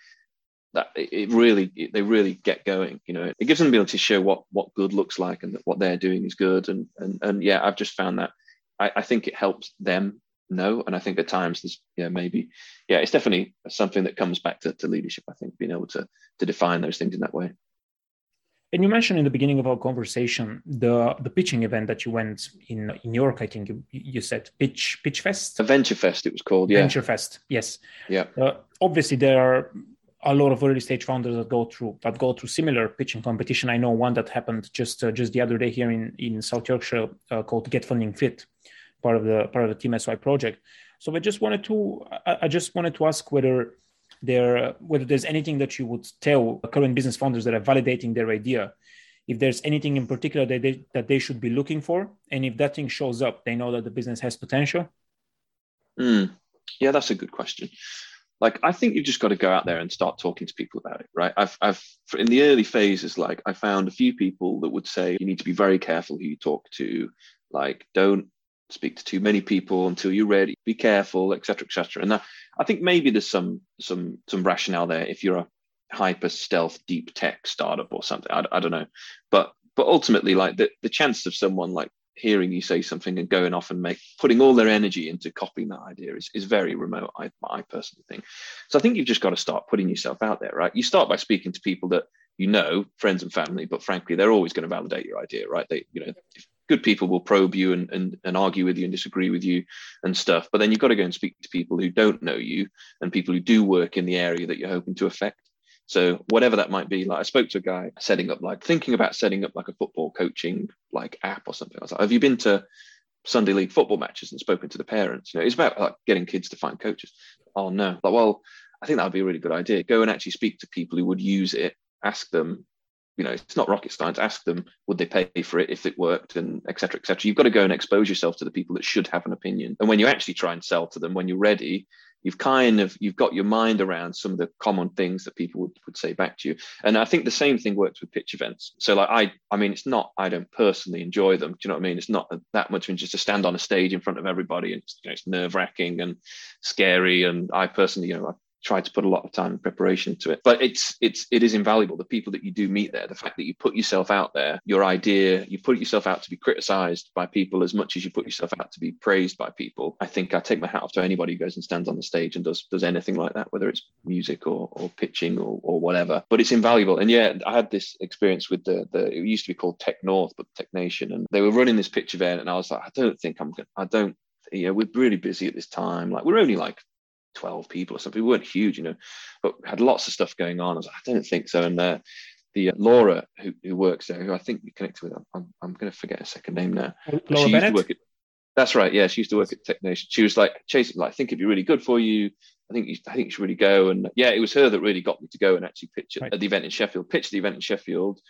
that it really it, they really get going you know it gives them the ability to show what what good looks like and that what they're doing is good and and and yeah i've just found that I, I think it helps them no. And I think at times there's, yeah, maybe, yeah, it's definitely something that comes back to, to leadership. I think being able to to define those things in that way. And you mentioned in the beginning of our conversation the the pitching event that you went in in New York. I think you, you said pitch pitch fest. A venture fest, it was called. Yeah. Venture fest. Yes. Yeah. Uh, obviously, there are a lot of early stage founders that go through that go through similar pitching competition. I know one that happened just uh, just the other day here in in South Yorkshire uh, called Get Funding Fit, part of the part of the Team SY project. So I just wanted to I, I just wanted to ask whether there whether there's anything that you would tell current business founders that are validating their idea. If there's anything in particular that they, that they should be looking for and if that thing shows up they know that the business has potential? Mm, yeah that's a good question. Like i think you've just got to go out there and start talking to people about it right? I've i've in the early phases like i found a few people that would say you need to be very careful who you talk to. Like don't speak to too many people until you're ready. Be careful etc etc and that, i think maybe there's some some some rationale there if you're a hyper stealth deep tech startup or something. I, I don't know. But but ultimately like the, the chance of someone like hearing you say something and going off and make putting all their energy into copying that idea is, is very remote I, I personally think. So i think you've just got to start putting yourself out there right? You start by speaking to people that you know friends and family but frankly they're always going to validate your idea right? They you know if good people will probe you and, and, and argue with you and disagree with you and stuff. But then you've got to go and speak to people who don't know you and people who do work in the area that you're hoping to affect. So whatever that might be, like I spoke to a guy setting up, like thinking about setting up like a football coaching like app or something. I was like, have you been to Sunday league football matches and spoken to the parents? You know, it's about like getting kids to find coaches. Oh no, like well, I think that would be a really good idea. Go and actually speak to people who would use it. Ask them, you know, it's not rocket science. Ask them, would they pay for it if it worked, and etc. etc. You've got to go and expose yourself to the people that should have an opinion. And when you actually try and sell to them, when you're ready, you've kind of you've got your mind around some of the common things that people would, would say back to you and i think the same thing works with pitch events so like i i mean it's not i don't personally enjoy them do you know what i mean it's not that much just to stand on a stage in front of everybody and you know, it's nerve wracking and scary and i personally you know tried to put a lot of time and preparation to it. But it's it's it is invaluable the people that you do meet there the fact that you put yourself out there your idea you put yourself out to be criticized by people as much as you put yourself out to be praised by people. I think i take my hat off to anybody who goes and stands on the stage and does does anything like that whether it's music or, or pitching or, or whatever. But it's invaluable. And yeah i had this experience with the the it used to be called tech north but tech nation and they were running this pitch event and i was like i don't think i'm gonna i don't you know, we're really busy at this time. Like we're only like 12 people or something. We weren't huge, you know, but had lots of stuff going on. I was like, I don't think so. And uh, the uh, Laura who, who works there, who I think we connected with, I'm, I'm going to forget her second name now. Laura she Bennett? At, that's right. Yeah, she used to work at Tech Nation. She was like chasing, like, I think it'd be really good for you. I think you, I think you should really go. And yeah, it was her that really got me to go and actually pitch right. at the event in Sheffield. Pitch the event in Sheffield.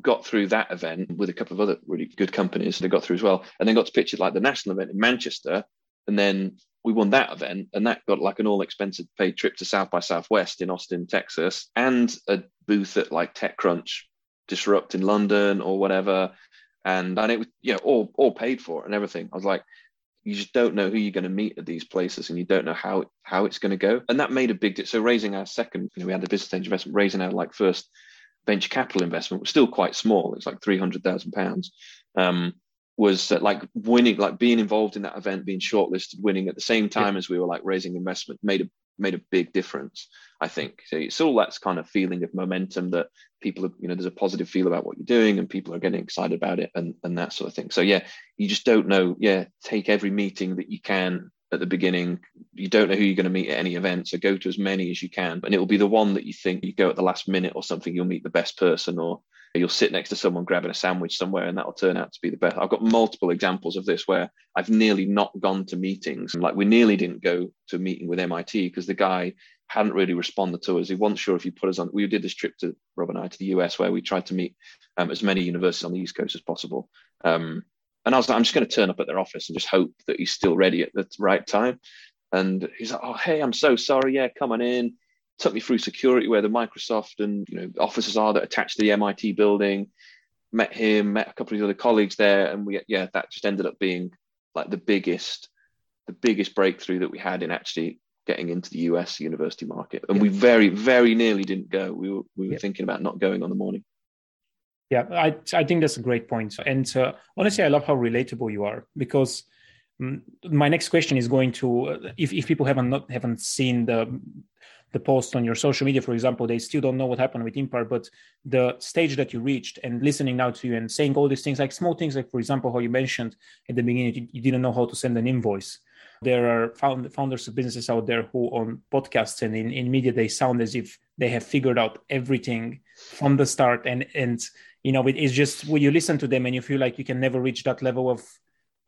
Got through that event with a couple of other really good companies. They got through as well, and then got to pitch it like the national event in Manchester, and then we won that event and that got like an all expensive paid trip to South by Southwest in Austin, Texas, and a booth at like TechCrunch Disrupt in London or whatever. And and it was, you know, all all paid for and everything. I was like, you just don't know who you're going to meet at these places and you don't know how how it's going to go. And that made a big so raising our second, you know, we had a business angel investment, raising our like first venture capital investment was still quite small. It's like three hundred thousand pounds. Um, Was that like winning, like being involved in that event, being shortlisted, winning at the same time yeah. as we were like raising investment made a made a big difference. I think so. It's all that kind of feeling of momentum that people, are, you know, there's a positive feel about what you're doing, and people are getting excited about it, and and that sort of thing. So yeah, you just don't know. Yeah, take every meeting that you can at the beginning. You don't know who you're going to meet at any event, so go to as many as you can, and it will be the one that you think you go at the last minute or something. You'll meet the best person, or you'll sit next to someone grabbing a sandwich somewhere and that'll turn out to be the best. I've got multiple examples of this where I've nearly not gone to meetings. Like we nearly didn't go to a meeting with MIT because the guy hadn't really responded to us. He wasn't sure if he put us on. We did this trip to Rob and I to the US where we tried to meet um, as many universities on the East Coast as possible. Um, and I was like, I'm just going to turn up at their office and just hope that he's still ready at the right time. And he's like, Oh, hey, I'm so sorry. Yeah, coming in took me through security where the Microsoft and you know offices are that attached to the MIT building. Met him, met a couple of his other colleagues there, and we yeah that just ended up being like the biggest the biggest breakthrough that we had in actually getting into the US university market. And yeah. we very very nearly didn't go. We were we were yeah. thinking about not going on the morning. Yeah, I I think that's a great point. And uh, honestly, I love how relatable you are because um, my next question is going to uh, if, if people haven't not haven't seen the the post on your social media, for example, they still don't know what happened with Impart, but the stage that you reached and listening now to you and saying all these things, like small things, like for example, how you mentioned at the beginning, you, you didn't know how to send an invoice. There are found, founders of businesses out there who on podcasts and in, in media, they sound as if they have figured out everything from the start. And, and, you know, it is just when you listen to them and you feel like you can never reach that level of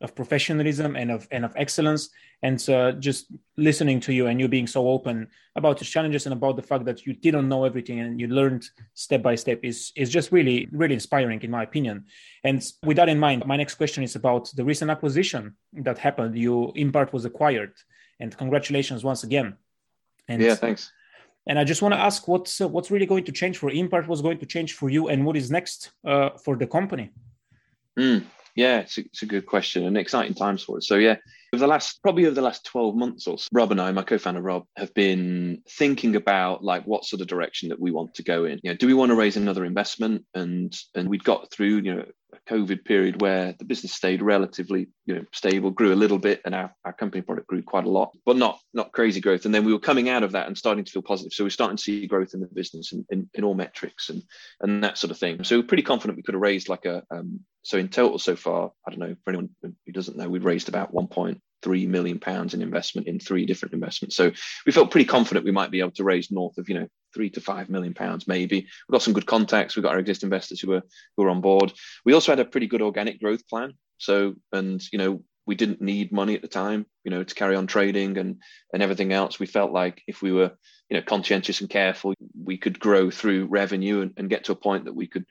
of professionalism and of and of excellence. And uh, just listening to you and you being so open about the challenges and about the fact that you didn't know everything and you learned step by step is is just really really inspiring in my opinion. And with that in mind my next question is about the recent acquisition that happened. You impart was acquired. And congratulations once again. And yeah thanks. and I just want to ask what's uh, what's really going to change for Impart, what's going to change for you, and what is next uh, for the company? Mm. Yeah, it's a, it's a good question and exciting times for us. So yeah, over the last probably over the last 12 months or so, Rob and I, my co-founder Rob, have been thinking about like what sort of direction that we want to go in. You know, do we want to raise another investment? And and we'd got through, you know, a COVID period where the business stayed relatively, you know, stable, grew a little bit, and our, our company product grew quite a lot, but not not crazy growth. And then we were coming out of that and starting to feel positive. So we're starting to see growth in the business in, in, in all metrics and and that sort of thing. So we're pretty confident we could have raised like a um, so in total so far, I don't know for anyone who doesn't know, we've raised about 1.3 million pounds in investment in three different investments. So we felt pretty confident we might be able to raise north of you know three to five million pounds maybe. We've got some good contacts. We've got our existing investors who were who are on board. We also had a pretty good organic growth plan. So and you know we didn't need money at the time, you know, to carry on trading and and everything else. We felt like if we were you know conscientious and careful, we could grow through revenue and, and get to a point that we could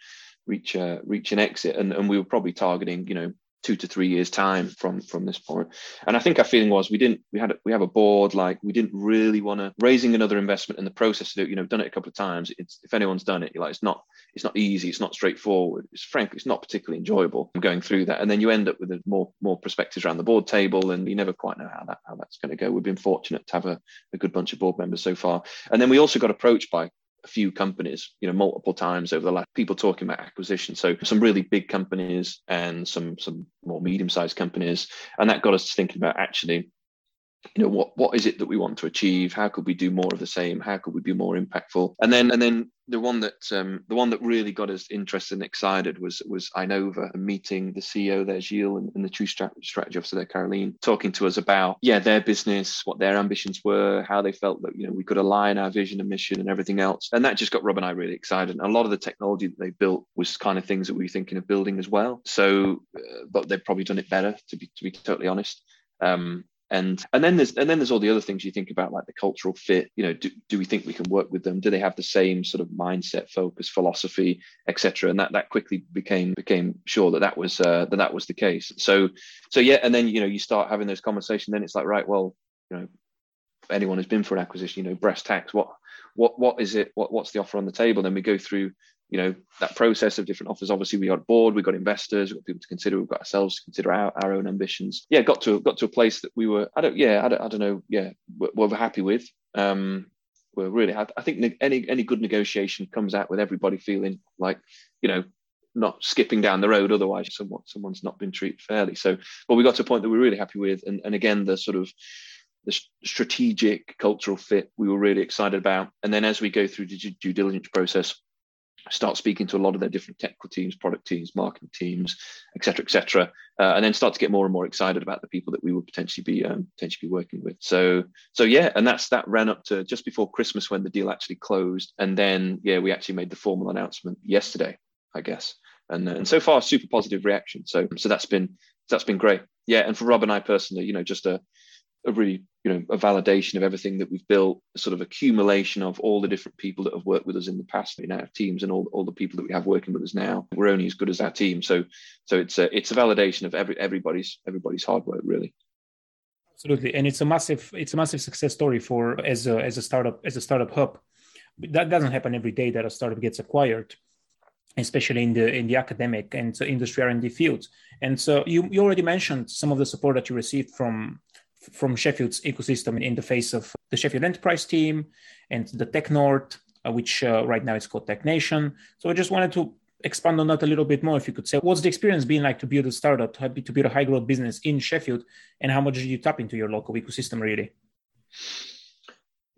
reach uh, reach an exit. And and we were probably targeting you know two to three years time from from this point. And i think our feeling was we didn't we had we have a board like we didn't really want to raising another investment in the process to do you know done it a couple of times it's if anyone's done it you're like it's not it's not easy it's not straightforward it's frankly it's not particularly enjoyable going through that. And then you end up with more more perspectives around the board table and you never quite know how that how that's going to go. We've been fortunate to have a, a good bunch of board members so far. And then we also got approached by a few companies, you know, multiple times over the last people talking about acquisition. So some really big companies and some some more medium-sized companies. And that got us thinking about actually you know what what is it that we want to achieve? How could we do more of the same? How could we be more impactful? And then and then the one that um, the one that really got us interested and excited was was Inova meeting the CEO there Gilles and, and the chief strategy officer there Caroline talking to us about yeah their business what their ambitions were how they felt that you know we could align our vision and mission and everything else. And that just got Rob and I really excited. And a lot of the technology that they built was kind of things that we were thinking of building as well. So uh, but they've probably done it better to be to be totally honest. Um, and and then there's and then there's all the other things you think about like the cultural fit you know do, do we think we can work with them? Do they have the same sort of mindset focus philosophy etc and that that quickly became became sure that that was uh, that that was the case. So so yeah and then you know you start having those conversations then it's like right well you know anyone who's been for an acquisition you know breast tax what what what is it what what's the offer on the table? Then we go through you know that process of different offers. Obviously we got board we got investors we got people to consider we've got ourselves to consider our, our own ambitions. Yeah got to got to a place that we were i don't yeah i don't, I don't know yeah we're, we're happy with. Um we're really happy. i think any any good negotiation comes out with everybody feeling like you know not skipping down the road otherwise someone someone's not been treated fairly. So but we got to a point that we're really happy with and, and again the sort of the strategic cultural fit we were really excited about. And then as we go through the due diligence process start speaking to a lot of their different technical teams, product teams, marketing teams, et cetera, et cetera, uh, and then start to get more and more excited about the people that we would potentially be um, potentially be working with. So, so yeah, and that's that ran up to just before Christmas when the deal actually closed, and then yeah, we actually made the formal announcement yesterday, I guess, and and so far super positive reaction. So so that's been that's been great. Yeah, and for Rob and I personally, you know, just a a really you know a validation of everything that we've built sort of accumulation of all the different people that have worked with us in the past in our teams and all, all the people that we have working with us now. We're only as good as our team. So so it's a it's a validation of every everybody's everybody's hard work really. Absolutely. And it's a massive it's a massive success story for as a as a startup as a startup hub. That doesn't happen every day that a startup gets acquired especially in the in the academic and industry r&d fields. And so you, you already mentioned some of the support that you received from from Sheffield's ecosystem in the face of the Sheffield Enterprise team and the Tech North, uh, which uh, right now it's called Tech Nation. So I just wanted to expand on that a little bit more. If you could say, what's the experience been like to build a startup, to, build a high growth business in Sheffield, and how much did you tap into your local ecosystem really?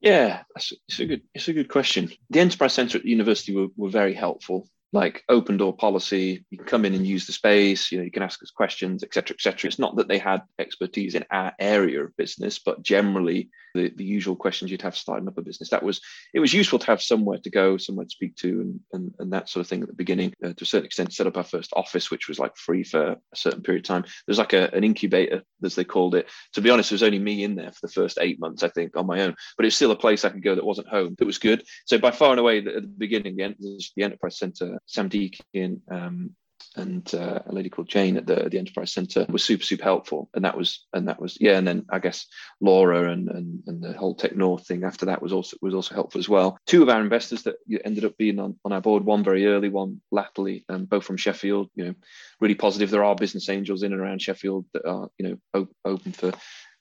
Yeah, it's a good it's a good question. The Enterprise Centre at the university were, were very helpful like open door policy. You can come in and use the space. You know, you can ask us questions, etc., etc. It's not that they had expertise in our area of business, but generally the, the usual questions you'd have starting up a business. That was it was useful to have somewhere to go, somewhere to speak to, and and, and that sort of thing at the beginning. Uh, to a certain extent, set up our first office, which was like free for a certain period of time. There's like a, an incubator, as they called it. To be honest, there was only me in there for the first eight months, I think, on my own. But it's still a place I could go that wasn't home. It was good. So by far and away, at the beginning, the, the Enterprise Centre Sam Deakin um, and uh, a lady called Jane at the, the Enterprise Centre was super super helpful, and that was and that was yeah, and then I guess Laura and and, and the whole Tech North thing after that was also was also helpful as well. Two of our investors that ended up being on, on our board, one very early, one latterly, um, both from Sheffield. You know, really positive. There are business angels in and around Sheffield that are you know op- open for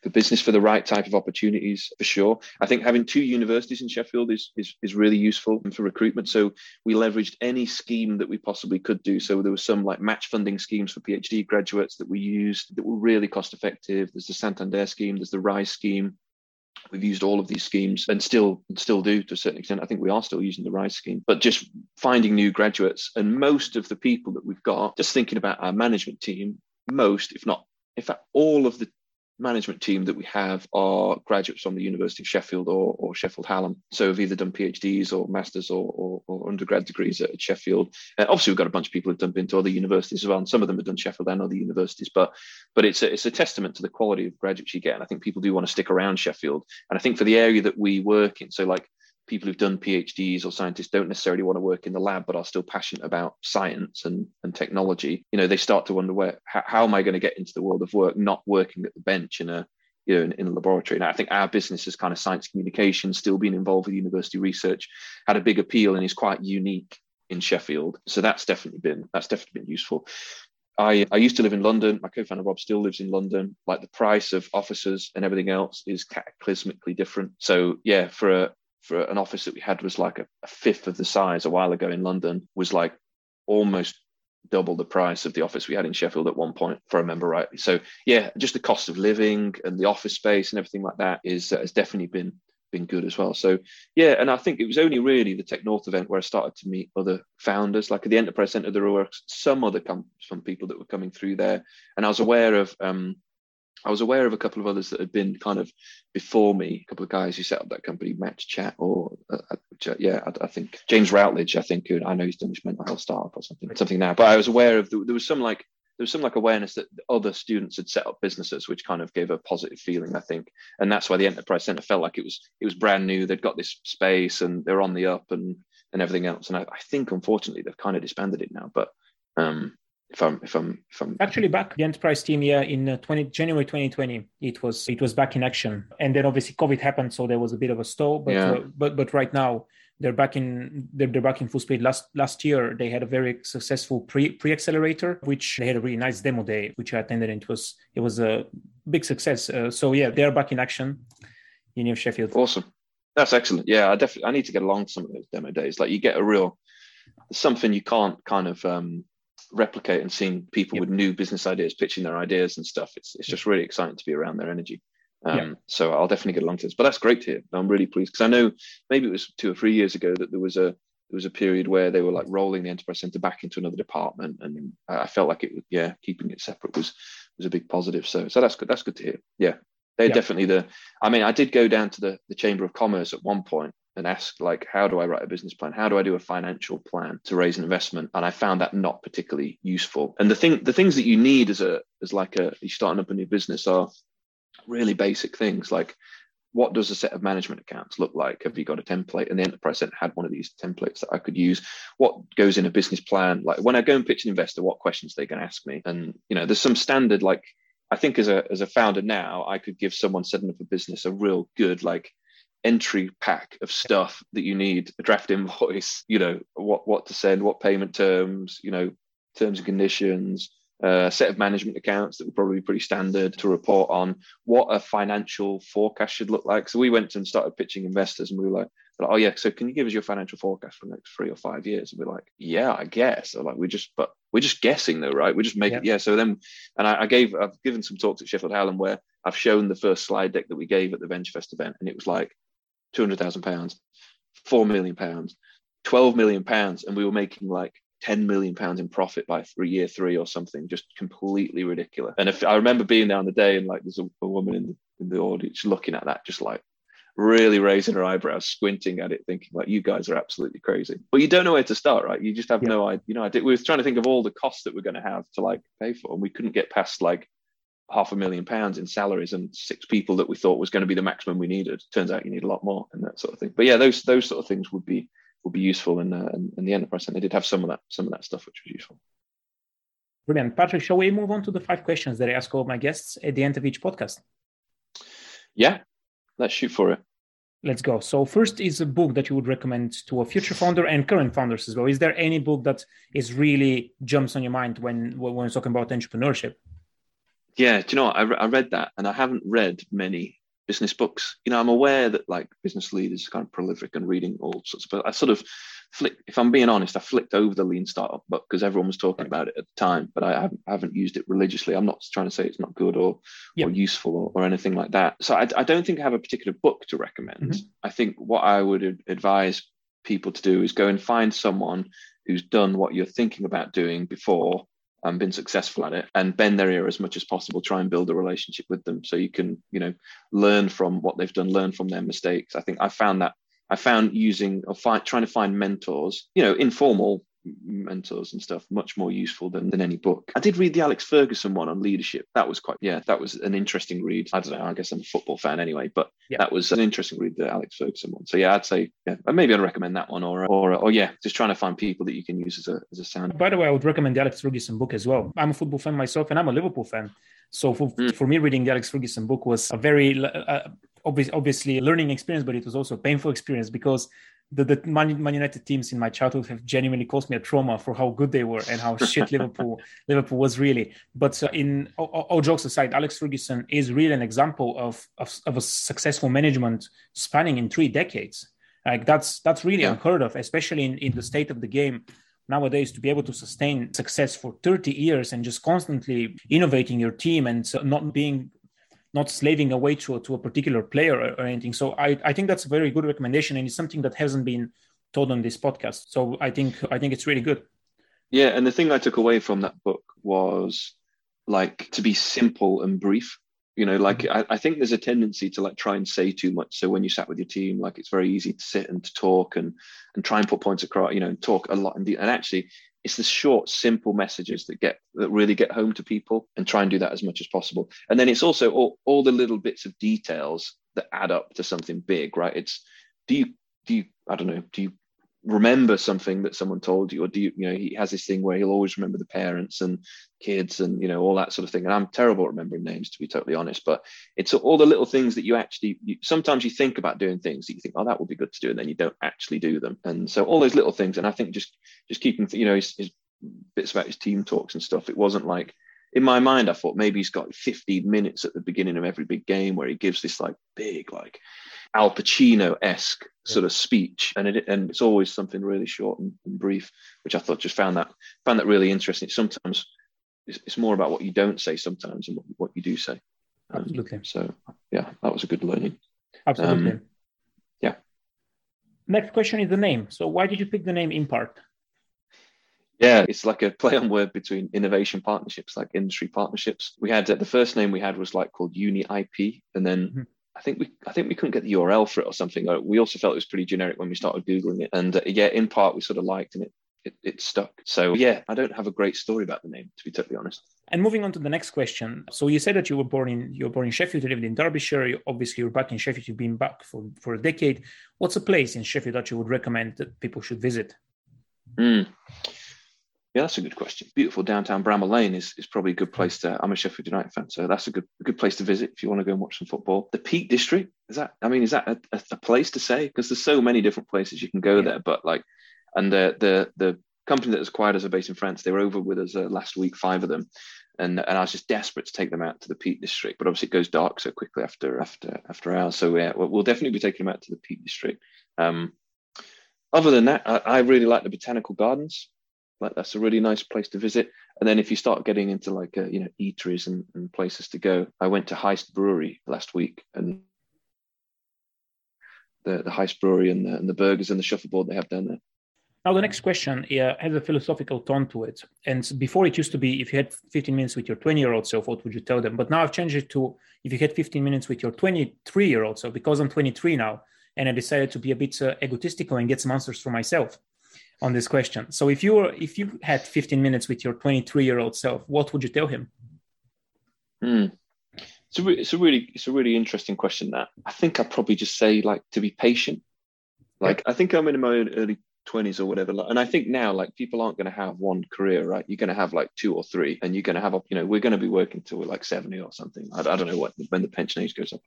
for business for the right type of opportunities for sure. I think having two universities in Sheffield is, is, is really useful for recruitment. So we leveraged any scheme that we possibly could do. So there was some like match funding schemes for PhD graduates that we used that were really cost effective. There's the Santander scheme, there's the RISE scheme. We've used all of these schemes and still still do to a certain extent. I think we are still using the RISE scheme, but just finding new graduates and most of the people that we've got, just thinking about our management team, most, if not, in fact, all of the management team that we have are graduates from the University of Sheffield or, or Sheffield Hallam. So have either done PhDs or masters or, or, or undergrad degrees at, Sheffield. Uh, obviously, we've got a bunch of people who've done been to other universities as well, and some of them have done Sheffield and other universities. But but it's a, it's a testament to the quality of graduates you get, and I think people do want to stick around Sheffield. And I think for the area that we work in, so like people who've done PhDs or scientists don't necessarily want to work in the lab, but are still passionate about science and, and technology. You know, they start to wonder where how, how am I going to get into the world of work, not working at the bench in a you know in, in a laboratory. And I think our business is kind of science communication, still being involved with university research, had a big appeal and is quite unique in Sheffield. So that's definitely been that's definitely been useful. I, I used to live in London. My co-founder Rob still lives in London. Like the price of offices and everything else is cataclysmically different. So yeah, for a for an office that we had was like a, a fifth of the size a while ago in London was like almost double the price of the office we had in Sheffield at one point, if I remember rightly. So yeah, just the cost of living and the office space and everything like that is uh, has definitely been been good as well. So yeah, and I think it was only really the Tech North event where I started to meet other founders. Like at the Enterprise Centre, there were some other com- some people that were coming through there, and I was aware of um, I was aware of a couple of others that had been kind of before me, a couple of guys who set up that company, Match Chat, or uh, uh yeah, I, I, think James Routledge. I think I know he's done his mental health startup or something, something now. But I was aware of there was some like there was some like awareness that other students had set up businesses, which kind of gave a positive feeling, I think, and that's why the Enterprise Centre felt like it was it was brand new. They'd got this space and they're on the up and and everything else. And I, I think unfortunately they've kind of disbanded it now, but um, if I'm if I'm if I'm actually back the enterprise team yeah in uh, 20 January 2020 it was it was back in action. And then obviously COVID happened so there was a bit of a stall but yeah. uh, but but right now they're back in they're, they're back in full speed. Last last year they had a very successful pre pre accelerator which they had a really nice demo day which I attended and it was it was a big success. Uh, so yeah they're back in action in New Sheffield. Awesome. That's excellent. Yeah I definitely I need to get along to some of those demo days. Like you get a real something you can't kind of um replicate and seeing people yep. with new business ideas pitching their ideas and stuff. It's it's just really exciting to be around their energy. Um, yeah. So I'll definitely get along to this. But that's great to hear. I'm really pleased because I know maybe it was two or three years ago that there was a there was a period where they were like rolling the enterprise center back into another department, and I felt like it yeah keeping it separate was was a big positive. So so that's good. That's good to hear. Yeah, they're yeah. definitely the. I mean, I did go down to the the Chamber of Commerce at one point, and ask like how do i write a business plan? How do i do a financial plan to raise an investment? And i found that not particularly useful. And the thing the things that you need as a as like a you're starting up a new business are really basic things like what does a set of management accounts look like? Have you got a template? And the enterprise center had one of these templates that i could use. What goes in a business plan? Like when i go and pitch an investor what questions they're going to ask me? And you know there's some standard like i think as a as a founder now i could give someone setting up a business a real good like entry pack of stuff that you need a draft invoice you know what what to send what payment terms you know terms and conditions uh, a set of management accounts that would probably be pretty standard to report on what a financial forecast should look like. So we went and started pitching investors and we were like, oh yeah so can you give us your financial forecast for the next three or five years? And we're like yeah i guess. So like we just but we're just guessing though right? We're just making yeah, yeah so then and I, I gave i've given some talks at sheffield hallam where i've shown the first slide deck that we gave at the venturefest event and it was like two hundred thousand pounds, four million pounds, twelve million pounds, and we were making like 10 million pounds in profit by three year three or something just completely ridiculous. And if i remember being there on the day and like there's a, a woman in the, in the audience looking at that just like really raising her eyebrows squinting at it thinking like you guys are absolutely crazy. But you don't know where to start right? You just have yeah. no idea you know I did, we were trying to think of all the costs that we're going to have to like pay for and we couldn't get past like half a million pounds in salaries and six people that we thought was going to be the maximum we needed. Turns out you need a lot more and that sort of thing. But yeah, those those sort of things would be would be useful in uh, in, in the enterprise, and they did have some of that some of that stuff which was useful. Brilliant, Patrick. Shall we move on to the five questions that I ask all my guests at the end of each podcast? Yeah, let's shoot for it. Let's go. So first is a book that you would recommend to a future founder and current founders as well. Is there any book that is really jumps on your mind when when talking about entrepreneurship? Yeah, do you know what? I, re- I read that and I haven't read many business books. You know, I'm aware that like business leaders are kind of prolific and reading all sorts, but I sort of flicked, if I'm being honest, I flicked over the lean startup book because everyone was talking about it at the time, but I haven't, I haven't, used it religiously. I'm not trying to say it's not good or, yep. or useful or, or, anything like that. So I, I, don't think I have a particular book to recommend. Mm-hmm. I think what I would advise people to do is go and find someone who's done what you're thinking about doing before and been successful at it and bend their ear as much as possible try and build a relationship with them. So you can you know learn from what they've done learn from their mistakes. I think i found that i found using or trying to find mentors you know informal mentors and stuff much more useful than, than any book. I did read the Alex Ferguson one on leadership. That was quite yeah, that was an interesting read. I don't know, I guess I'm a football fan anyway, but yeah. that was an interesting read, the Alex Ferguson one. So yeah, I'd say yeah, maybe I'd recommend that one or or or yeah, just trying to find people that you can use as a as a sound. By the way, I would recommend the Alex Ferguson book as well. I'm a football fan myself and I'm a Liverpool fan. So for, mm. for me, reading the Alex Ferguson book was a very uh, obvious, obviously a learning experience, but it was also a painful experience because the, the Man, Man United teams in my childhood have genuinely caused me a trauma for how good they were and how shit Liverpool Liverpool was really. But uh, in all, all, jokes aside, Alex Ferguson is really an example of, of, of a successful management spanning in three decades. Like that's that's really yeah. unheard of, especially in, in the state of the game nowadays to be able to sustain success for 30 years and just constantly innovating your team and not being not slaving away to, to a particular player or, or anything. So I, I think that's a very good recommendation and it's something that hasn't been told on this podcast. So I think I think it's really good. Yeah, and the thing I took away from that book was like to be simple and brief. You know, like mm-hmm. I, I think there's a tendency to like try and say too much. So when you sat with your team, like it's very easy to sit and to talk and and try and put points across. You know, and talk a lot and, and actually it's the short, simple messages that get that really get home to people, and try and do that as much as possible. And then it's also all, all the little bits of details that add up to something big, right? It's do you do you I don't know do you remember something that someone told you or do you you know he has this thing where he'll always remember the parents and kids and you know all that sort of thing. And i'm terrible at remembering names to be totally honest but it's all the little things that you actually you, sometimes you think about doing things that you think oh that would be good to do and then you don't actually do them. And so all those little things and i think just just keeping you know his, his bits about his team talks and stuff it wasn't like in my mind i thought maybe he's got 15 minutes at the beginning of every big game where he gives this like big like Al Pacino esque sort of speech, and it and it's always something really short and, and, brief, which I thought just found that found that really interesting. Sometimes it's, it's more about what you don't say sometimes and what, what you do say. Um, Absolutely. So yeah, that was a good learning. Absolutely. Um, yeah. Next question is the name. So why did you pick the name Impart? Yeah, it's like a play on word between innovation partnerships, like industry partnerships. We had uh, the first name we had was like called Uni IP, and then mm-hmm. I think we I think we couldn't get the URL for it or something. We also felt it was pretty generic when we started googling it, and uh, yeah, Impart we sort of liked and it, it it stuck. So yeah, I don't have a great story about the name to be totally honest. And moving on to the next question. So you said that you were born in you were born in Sheffield, you lived in Derbyshire. You, obviously, you're back in Sheffield. You've been back for for a decade. What's a place in Sheffield that you would recommend that people should visit? Mm. Yeah, that's a good question. Beautiful downtown Bramall Lane is, is probably a good place to. I'm a Sheffield United fan, so that's a good a good place to visit if you want to go and watch some football. The Peak District is that? I mean, is that a, a, a place to say? Because there's so many different places you can go yeah. there. But like, and the the the company that has acquired us are based in France. They were over with us uh, last week, five of them, and and I was just desperate to take them out to the Peak District. But obviously, it goes dark so quickly after after after hours. So yeah, we'll, we'll definitely be taking them out to the Peak District. Um, other than that, I, I really like the botanical gardens like that's a really nice place to visit. And then if you start getting into like uh, you know eateries and, and places to go, I went to Heist Brewery last week and the the Heist Brewery and the, and the burgers and the shuffleboard they have down there. Now the next question uh, has a philosophical tone to it. And before it used to be, if you had 15 minutes with your 20 year old self, what would you tell them? But now I've changed it to if you had 15 minutes with your 23 year old self, because I'm 23 now, and I decided to be a bit uh, egotistical and get some answers for myself on this question. So if you were if you had 15 minutes with your 23 year old self, what would you tell him? Hmm. It's a, re- it's a really it's a really interesting question. That I think I'd probably just say like to be patient. Like. I think I'm in my early 20s or whatever, and I think now like people aren't going to have one career, right? You're going to have like two or three, and you're going to have you know we're going to be working till we're like 70 or something. I, I don't know what when the pension age goes up,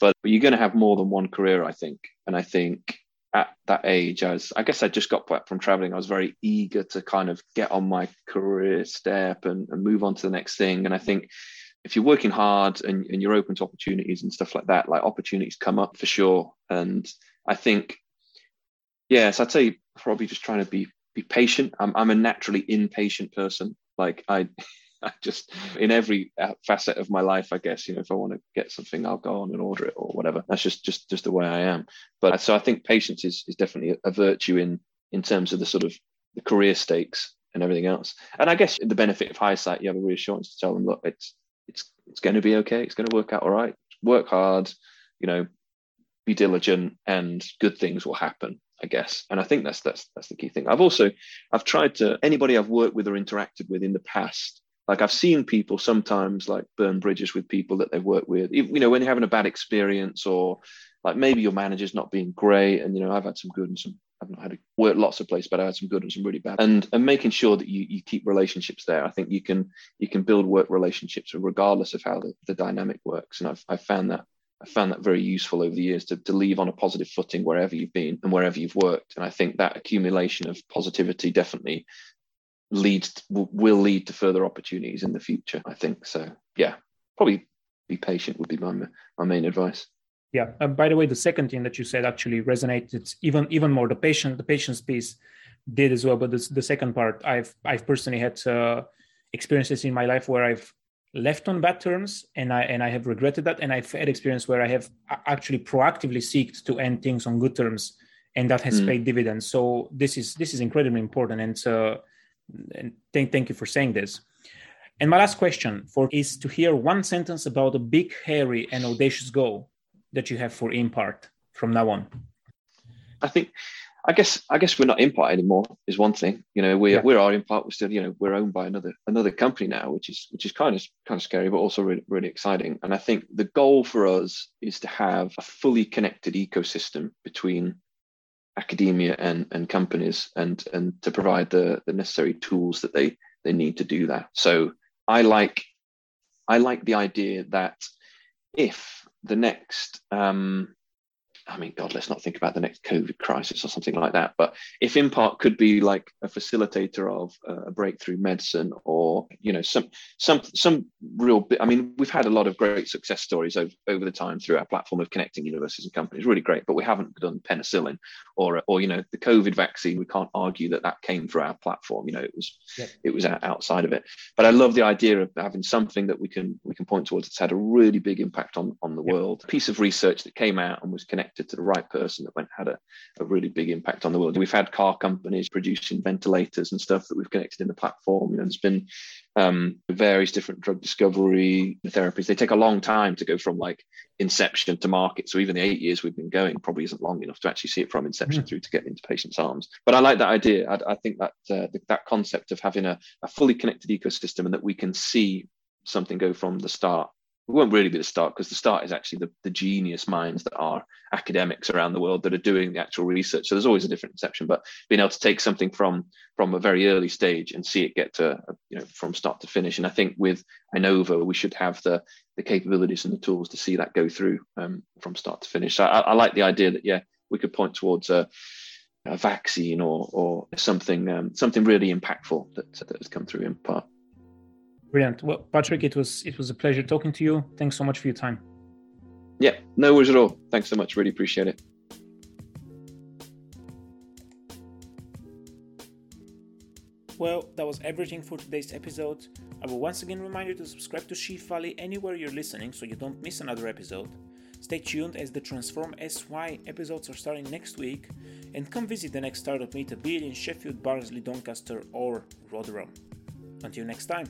but, but you're going to have more than one career, I think. And I think at that age, I was, I guess I just got back from traveling. I was very eager to kind of get on my career step and, and move on to the next thing. And I think if you're working hard and, and you're open to opportunities and stuff like that, like opportunities come up for sure. And I think, yes, I'd say probably just trying to be be patient. I'm I'm a naturally impatient person. Like I I just in every uh, facet of my life, I guess you know if I want to get something, I'll go on and order it or whatever. That's just just just the way I am. But so I think patience is is definitely a, a virtue in in terms of the sort of the career stakes and everything else. And I guess the benefit of hindsight, you have a reassurance to tell them, look, it's it's it's going to be okay. It's going to work out all right. Work hard, you know, be diligent, and good things will happen. I guess, and I think that's that's that's the key thing. I've also I've tried to anybody I've worked with or interacted with in the past. Like I've seen people sometimes like burn bridges with people that they've worked with. You know, when you're having a bad experience or like maybe your manager's not being great, and you know I've had some good and some I've not had to work lots of places, but I had some good and some really bad. And and making sure that you you keep relationships there. I think you can you can build work relationships regardless of how the, the dynamic works. And I've I've found that I found that very useful over the years to, to leave on a positive footing wherever you've been and wherever you've worked. And I think that accumulation of positivity definitely leads to, will lead to further opportunities in the future. I think so. Yeah, probably be patient would be my my main advice. Yeah. Uh, by the way, the second thing that you said actually resonated even even more. The patient, the patience piece did as well. But the, the second part, I've I've personally had uh, experiences in my life where I've left on bad terms, and I and I have regretted that. And I've had experience where I have actually proactively seeked to end things on good terms, and that has mm. paid dividends. So this is this is incredibly important. And uh, and thank thank you for saying this. And my last question for is to hear one sentence about a big, hairy, and audacious goal that you have for Impart from now on? I think, I guess, I guess we're not Impart anymore. Is one thing. You know, we're yeah. we're our Impart. We're still, you know, we're owned by another another company now, which is which is kind of kind of scary, but also really really exciting. And I think the goal for us is to have a fully connected ecosystem between academia and and companies, and and to provide the the necessary tools that they they need to do that. So I like I like the idea that if the next um, I mean, God, let's not think about the next COVID crisis or something like that. But if Impart could be like a facilitator of uh, a breakthrough medicine, or you know, some some some real. I mean, we've had a lot of great success stories over, over the time through our platform of connecting universities and companies. Really great, but we haven't done penicillin or or you know the COVID vaccine. We can't argue that that came through our platform. You know, it was yeah. it was outside of it. But I love the idea of having something that we can we can point towards that's had a really big impact on on the yeah. world. A piece of research that came out and was connected connected to the right person that went had a, a really big impact on the world. We've had car companies producing ventilators and stuff that we've connected in the platform. You know, there's been um, various different drug discovery therapies. They take a long time to go from like inception to market. So even the eight years we've been going probably isn't long enough to actually see it from inception mm. through to get into patients' arms. But I like that idea. I, I think that uh, that concept of having a, a fully connected ecosystem and that we can see something go from the start we won't really be the start because the start is actually the, the genius minds that are academics around the world that are doing the actual research. So there's always a different inception, but being able to take something from from a very early stage and see it get to you know from start to finish. And I think with Inova, we should have the the capabilities and the tools to see that go through um, from start to finish. So I, I, like the idea that yeah, we could point towards a, a vaccine or or something um, something really impactful that that has come through Impart. Brilliant. Well, Patrick, it was it was a pleasure talking to you. Thanks so much for your time. Yeah, no worries at all. Thanks so much. Really appreciate it. Well, that was everything for today's episode. I will once again remind you to subscribe to Sheaf Valley anywhere you're listening so you don't miss another episode. Stay tuned as the Transform SY episodes are starting next week, and come visit the next startup meetup be it in Sheffield, Barnsley, Doncaster, or Rotherham. Until next time.